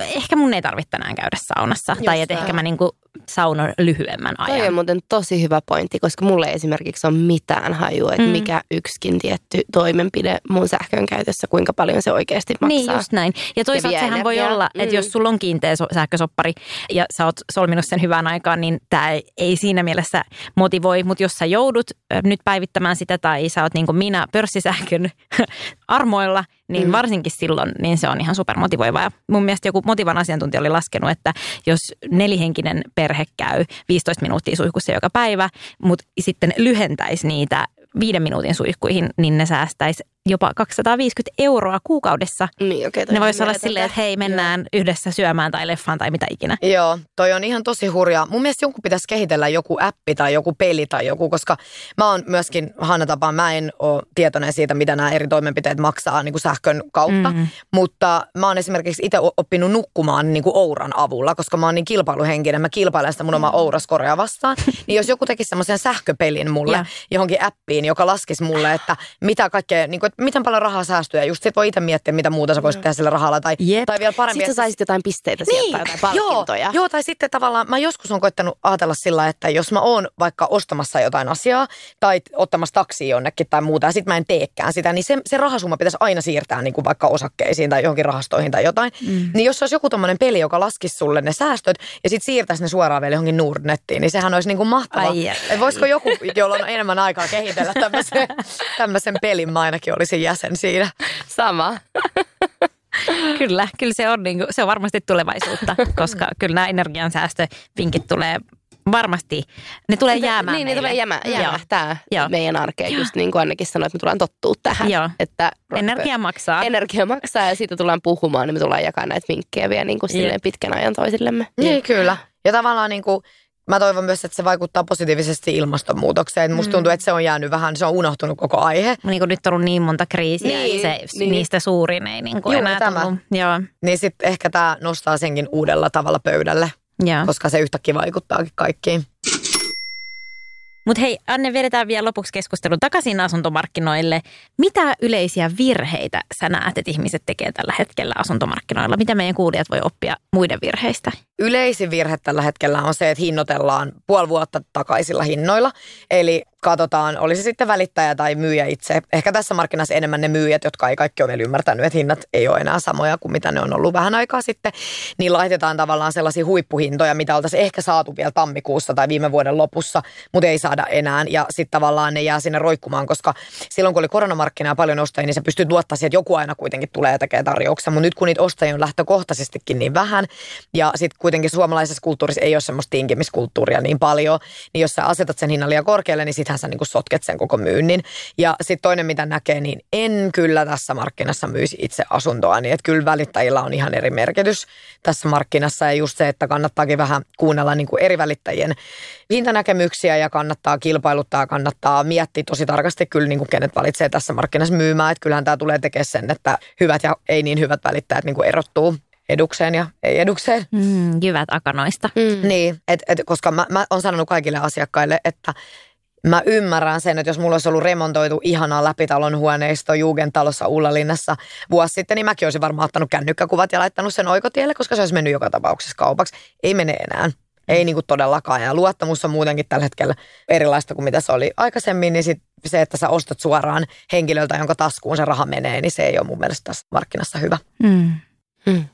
B: ehkä mun ei tarvitse tänään käydä saunassa.
A: Just
B: tai että ehkä mä niin kuin saunon lyhyemmän
A: Toi on
B: ajan.
A: muuten tosi hyvä pointti, koska mulle ei esimerkiksi on mitään hajua, että
B: Mm.
A: mikä yksikin tietty toimenpide mun sähkön käytössä, kuinka paljon se oikeasti maksaa.
B: Niin, just näin. Ja toisaalta
A: vie
B: sehän voi olla, että
A: Mm.
B: jos sulla on kiinteä so- sähkösoppari ja sä oot solminut sen hyvään aikaan, niin tämä ei, siinä mielessä motivoi. Mutta jos sä joudut nyt päivittämään sitä tai sä oot niin kuin minä pörssisähkön armoilla, niin
A: Mm.
B: varsinkin silloin niin se on ihan supermotivoivaa. Ja mun mielestä joku motivan asiantuntija oli laskenut, että jos nelihenkinen perhe käy 15 minuuttia suihkussa joka päivä, mutta sitten lyhentäisi niitä viiden minuutin suihkuihin, niin ne säästäisi jopa 250 euroa kuukaudessa.
A: Niin, toi
B: Ne voisi olla silleen, että hei mennään yhdessä syömään tai leffaan tai mitä ikinä.
E: Joo, toi on ihan tosi hurjaa. Mun mielestä jonkun pitäisi kehitellä joku appi tai joku peli tai joku, koska mä oon myöskin, Hanna Tapaan, mä en ole tietoinen siitä, mitä nämä eri toimenpiteet maksaa niin kuin sähkön kautta.
B: Mm.
E: Mm. Mutta mä oon esimerkiksi itse oppinut nukkumaan niin kuin Ouran avulla, koska mä oon niin kilpailuhenkinen. Mä kilpailen sitä mun omaa Ouraskorea vastaan. Niin jos joku tekisi semmoisen sähköpelin mulle
B: Ja.
E: johonkin appiin, joka laskisi mulle, että mitä kaikkea, niin kuin, että miten paljon rahaa säästyy. Ja just sit voi itse miettiä, mitä muuta sä voisit tehdä sillä rahalla. Tai,
B: Jep.
E: tai vielä paremmin.
A: Sitten sä saisit jotain pisteitä sieltä tai jotain palkintoja.
E: Joo, joo, tai sitten tavallaan mä joskus on koittanut ajatella sillä, että jos mä oon vaikka ostamassa jotain asiaa tai ottamassa taksia jonnekin tai muuta ja sitten mä en teekään sitä, niin se, se rahasumma pitäisi aina siirtää niin kuin vaikka osakkeisiin tai johonkin rahastoihin tai jotain. Mm. Niin jos olisi joku tommonen peli, joka laskisi sulle ne säästöt ja sitten siirtäisi ne suoraan vielä johonkin Nordnettiin, niin sehän olisi niin kuin mahtavaa.
B: Ai.
E: Et voisiko joku, jolla on enemmän aikaa kehitellä tämmöisen, tämmöisen pelin, mä ainakin olisin jäsen siinä.
A: Sama.
B: Kyllä, kyllä se on, niin kuin, se on varmasti tulevaisuutta, koska kyllä nämä energiansäästövinkit tulee varmasti, ne tulee jäämään
A: Niin, niin
B: meille.
A: tulee jäämä,
B: Joo.
A: jäämähtää
B: Joo.
A: meidän arkeen, just niin kuin Annekin sanoi, että me tullaan tottua tähän.
B: Joo.
A: Että
B: Energia maksaa.
A: energia maksaa ja siitä tullaan puhumaan, niin me tullaan jakaa näitä vinkkejä vielä niin kuin silleen pitkän ajan toisillemme.
E: Niin, kyllä. Ja tavallaan niin kuin, mä toivon myös, että se vaikuttaa positiivisesti ilmastonmuutokseen. Musta
B: Mm.
E: tuntuu, että se on jäänyt vähän, se on unohtunut koko aihe.
B: Niin kuin nyt on ollut niin monta kriisiä,
E: Niin,
B: niin, se,
A: niin.
B: niistä suurin ei niin kuin
E: Juuri
B: enää
E: tämä.
B: tullut. Joo,
E: Niin sitten ehkä tämä nostaa senkin uudella tavalla pöydälle,
B: joo.
E: koska se yhtäkkiä vaikuttaakin kaikkiin.
B: Mutta hei, Anne, vedetään vielä lopuksi keskustelun takaisin asuntomarkkinoille. Mitä yleisiä virheitä sä näet, että ihmiset tekee tällä hetkellä asuntomarkkinoilla? Mitä meidän kuulijat voi oppia muiden virheistä?
E: Yleisin virhe tällä hetkellä on se, että hinnoitellaan puoli vuotta takaisilla hinnoilla. Eli katsotaan, oli se sitten välittäjä tai myyjä itse. Ehkä tässä markkinassa enemmän ne myyjät, jotka ei kaikki ole vielä ymmärtänyt, että hinnat ei ole enää samoja kuin mitä ne on ollut vähän aikaa sitten. Niin laitetaan tavallaan sellaisia huippuhintoja, mitä oltaisiin ehkä saatu vielä tammikuussa tai viime vuoden lopussa, mutta ei saada enää. Ja sitten tavallaan ne jää sinne roikkumaan, koska silloin kun oli koronamarkkina ja paljon ostajia, niin sä pystyt luottaa siihen, että joku aina kuitenkin tulee ja tekee tarjouksia. Mutta nyt kun niitä ostajia on lähtökohtaisestikin niin vähän ja sitten kuitenkin suomalaisessa kulttuurissa ei ole semmoista tinkimiskulttuuria niin paljon, niin jos sä asetat sen hinnan liian korkealle, niin sittenhän sä niinku sotket sen koko myynnin. Ja sitten toinen, mitä näkee, niin en kyllä tässä markkinassa myisi itse asuntoa, niin että kyllä välittäjillä on ihan eri merkitys tässä markkinassa. Ja just se, että kannattaakin vähän kuunnella niinku eri välittäjien hintanäkemyksiä ja kannattaa kilpailuttaa kannattaa miettiä tosi tarkasti kyllä niinku kenet valitsee tässä markkinassa myymään, että kyllähän tämä tulee tekemään sen, että hyvät ja ei niin hyvät välittäjät niinku erottuu edukseen ja ei edukseen.
B: Mm, jyvät akanoista.
A: Mm.
E: Niin, et, et, koska mä, mä oon sanonut kaikille asiakkaille, että mä ymmärrän sen, että jos mulla olisi ollut remontoitu ihanaa läpitalon huoneisto Jugendtalossa Ullalinnassa vuosi sitten, niin mäkin olisin varmaan ottanut kännykkäkuvat ja laittanut sen oikotielle, koska se olisi mennyt joka tapauksessa kaupaksi. Ei mene enää. Ei niinku todellakaan. Ja luottamus on muutenkin tällä hetkellä erilaista kuin mitä se oli aikaisemmin. Niin sit se, että sä ostat suoraan henkilöltä, jonka taskuun se raha menee, niin se ei ole mun mielestä tässä markkinassa hyvä.
B: Mm.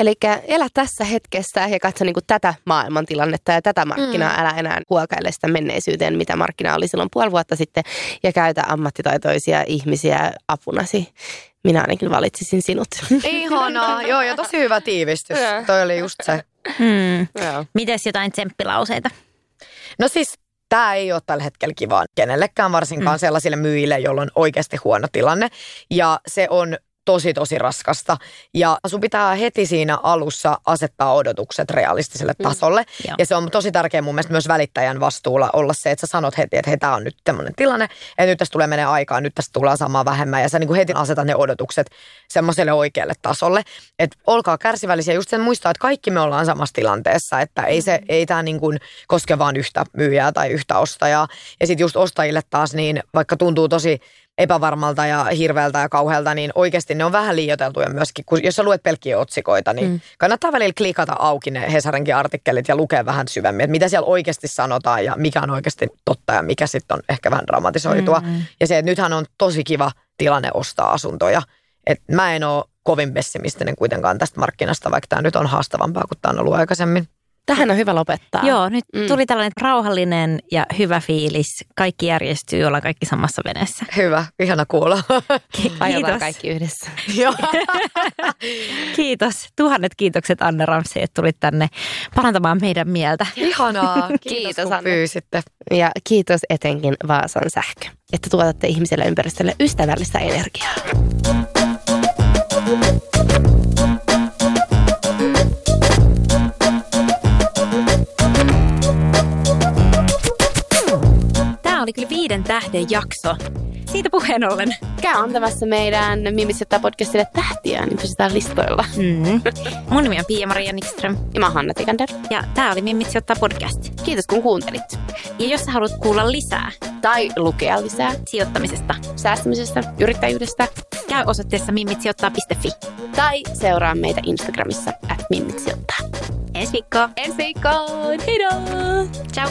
A: Eli elä tässä hetkessä ja katso niin tätä maailmantilannetta ja tätä markkinaa. Mm. Älä enää huokaile sitä menneisyyteen, mitä markkina oli silloin puoli vuotta sitten. Ja käytä ammattitaitoisia ihmisiä apunasi. Minä ainakin valitsisin sinut.
E: Ihanaa. Joo, ja tosi hyvä tiivistys.
A: Joo.
E: Toi oli just se.
B: Mm.
A: Joo.
B: Mites jotain tsemppilauseita?
E: No siis tämä ei ole tällä hetkellä kivaa kenellekään, varsinkaan mm. sellaisille myyjille, joilla on oikeasti huono tilanne. Ja se on tosi tosi raskasta. Ja sun pitää heti siinä alussa asettaa odotukset realistiselle tasolle.
B: Joo.
E: Ja se on tosi tärkeä mun mielestä myös välittäjän vastuulla olla se, että sä sanot heti, että hei, tämä on nyt tämmöinen tilanne, että nyt tästä tulee menee aikaa, nyt tästä tullaan saamaan vähemmän. Ja sä niin heti asetat ne odotukset semmoiselle oikealle tasolle. Että olkaa kärsivällisiä, just sen muistaa, että kaikki me ollaan samassa tilanteessa, että ei, se, ei tämä niin kuin koske vaan yhtä myyjää tai yhtä ostajaa. Ja sitten just ostajille taas, niin vaikka tuntuu tosi epävarmalta ja hirveältä ja kauhealta, niin oikeasti ne on vähän liioiteltuja myöskin. Kun, jos sä luet pelkkiä otsikoita, niin mm. kannattaa välillä klikata auki ne Hesarinkin artikkelit ja lukea vähän syvemmin, että mitä siellä oikeasti sanotaan ja mikä on oikeasti totta ja mikä sitten on ehkä vähän dramatisoitua. Mm. Ja se, että nythän on tosi kiva tilanne ostaa asuntoja. Et mä en ole kovin pessimistinen kuitenkaan tästä markkinasta, vaikka tämä nyt on haastavampaa kuin tämä on ollut aikaisemmin.
A: Tähän on hyvä lopettaa.
B: Joo, nyt
A: Mm.
B: tuli tällainen rauhallinen ja hyvä fiilis. Kaikki järjestyy, ollaan kaikki samassa veneessä.
E: Hyvä, ihana kuulla.
A: Ajetaan
B: Kiitos.
A: kaikki yhdessä.
E: Joo.
B: Kiitos. Tuhannet kiitokset Anne Ramsey, että tulit tänne parantamaan meidän mieltä.
E: Ihanaa. Kiitos,
A: Kiitos,
E: kun
A: Anne.
E: pyysitte.
A: Ja kiitos etenkin Vaasan sähkö, että tuotatte ihmiselle ympäristölle ystävällistä energiaa.
B: Tämä oli viiden tähden jakso. Siitä puheen ollen.
A: Käy antamassa meidän Mimis Jotta podcastille tähtiä, niin pysytään listoilla.
B: Mm. Mun nimi on Pia-Maria Nikström
A: Ja mä oon Hanna Tikander.
B: ja tämä oli Mimmitsi ottaa podcast.
A: Kiitos kun kuuntelit.
B: Ja jos sä haluat kuulla lisää
A: Tai lukea lisää
B: sijoittamisesta,
A: säästämisestä, yrittäjyydestä.
B: käy osoitteessa mimmitsiottaa.fi.
A: Tai seuraa meitä Instagramissa at Mimmiksi Ottaa.
B: Ensi viikkoa.
A: Ensi viikkoon! Heidoo!
B: Ciao.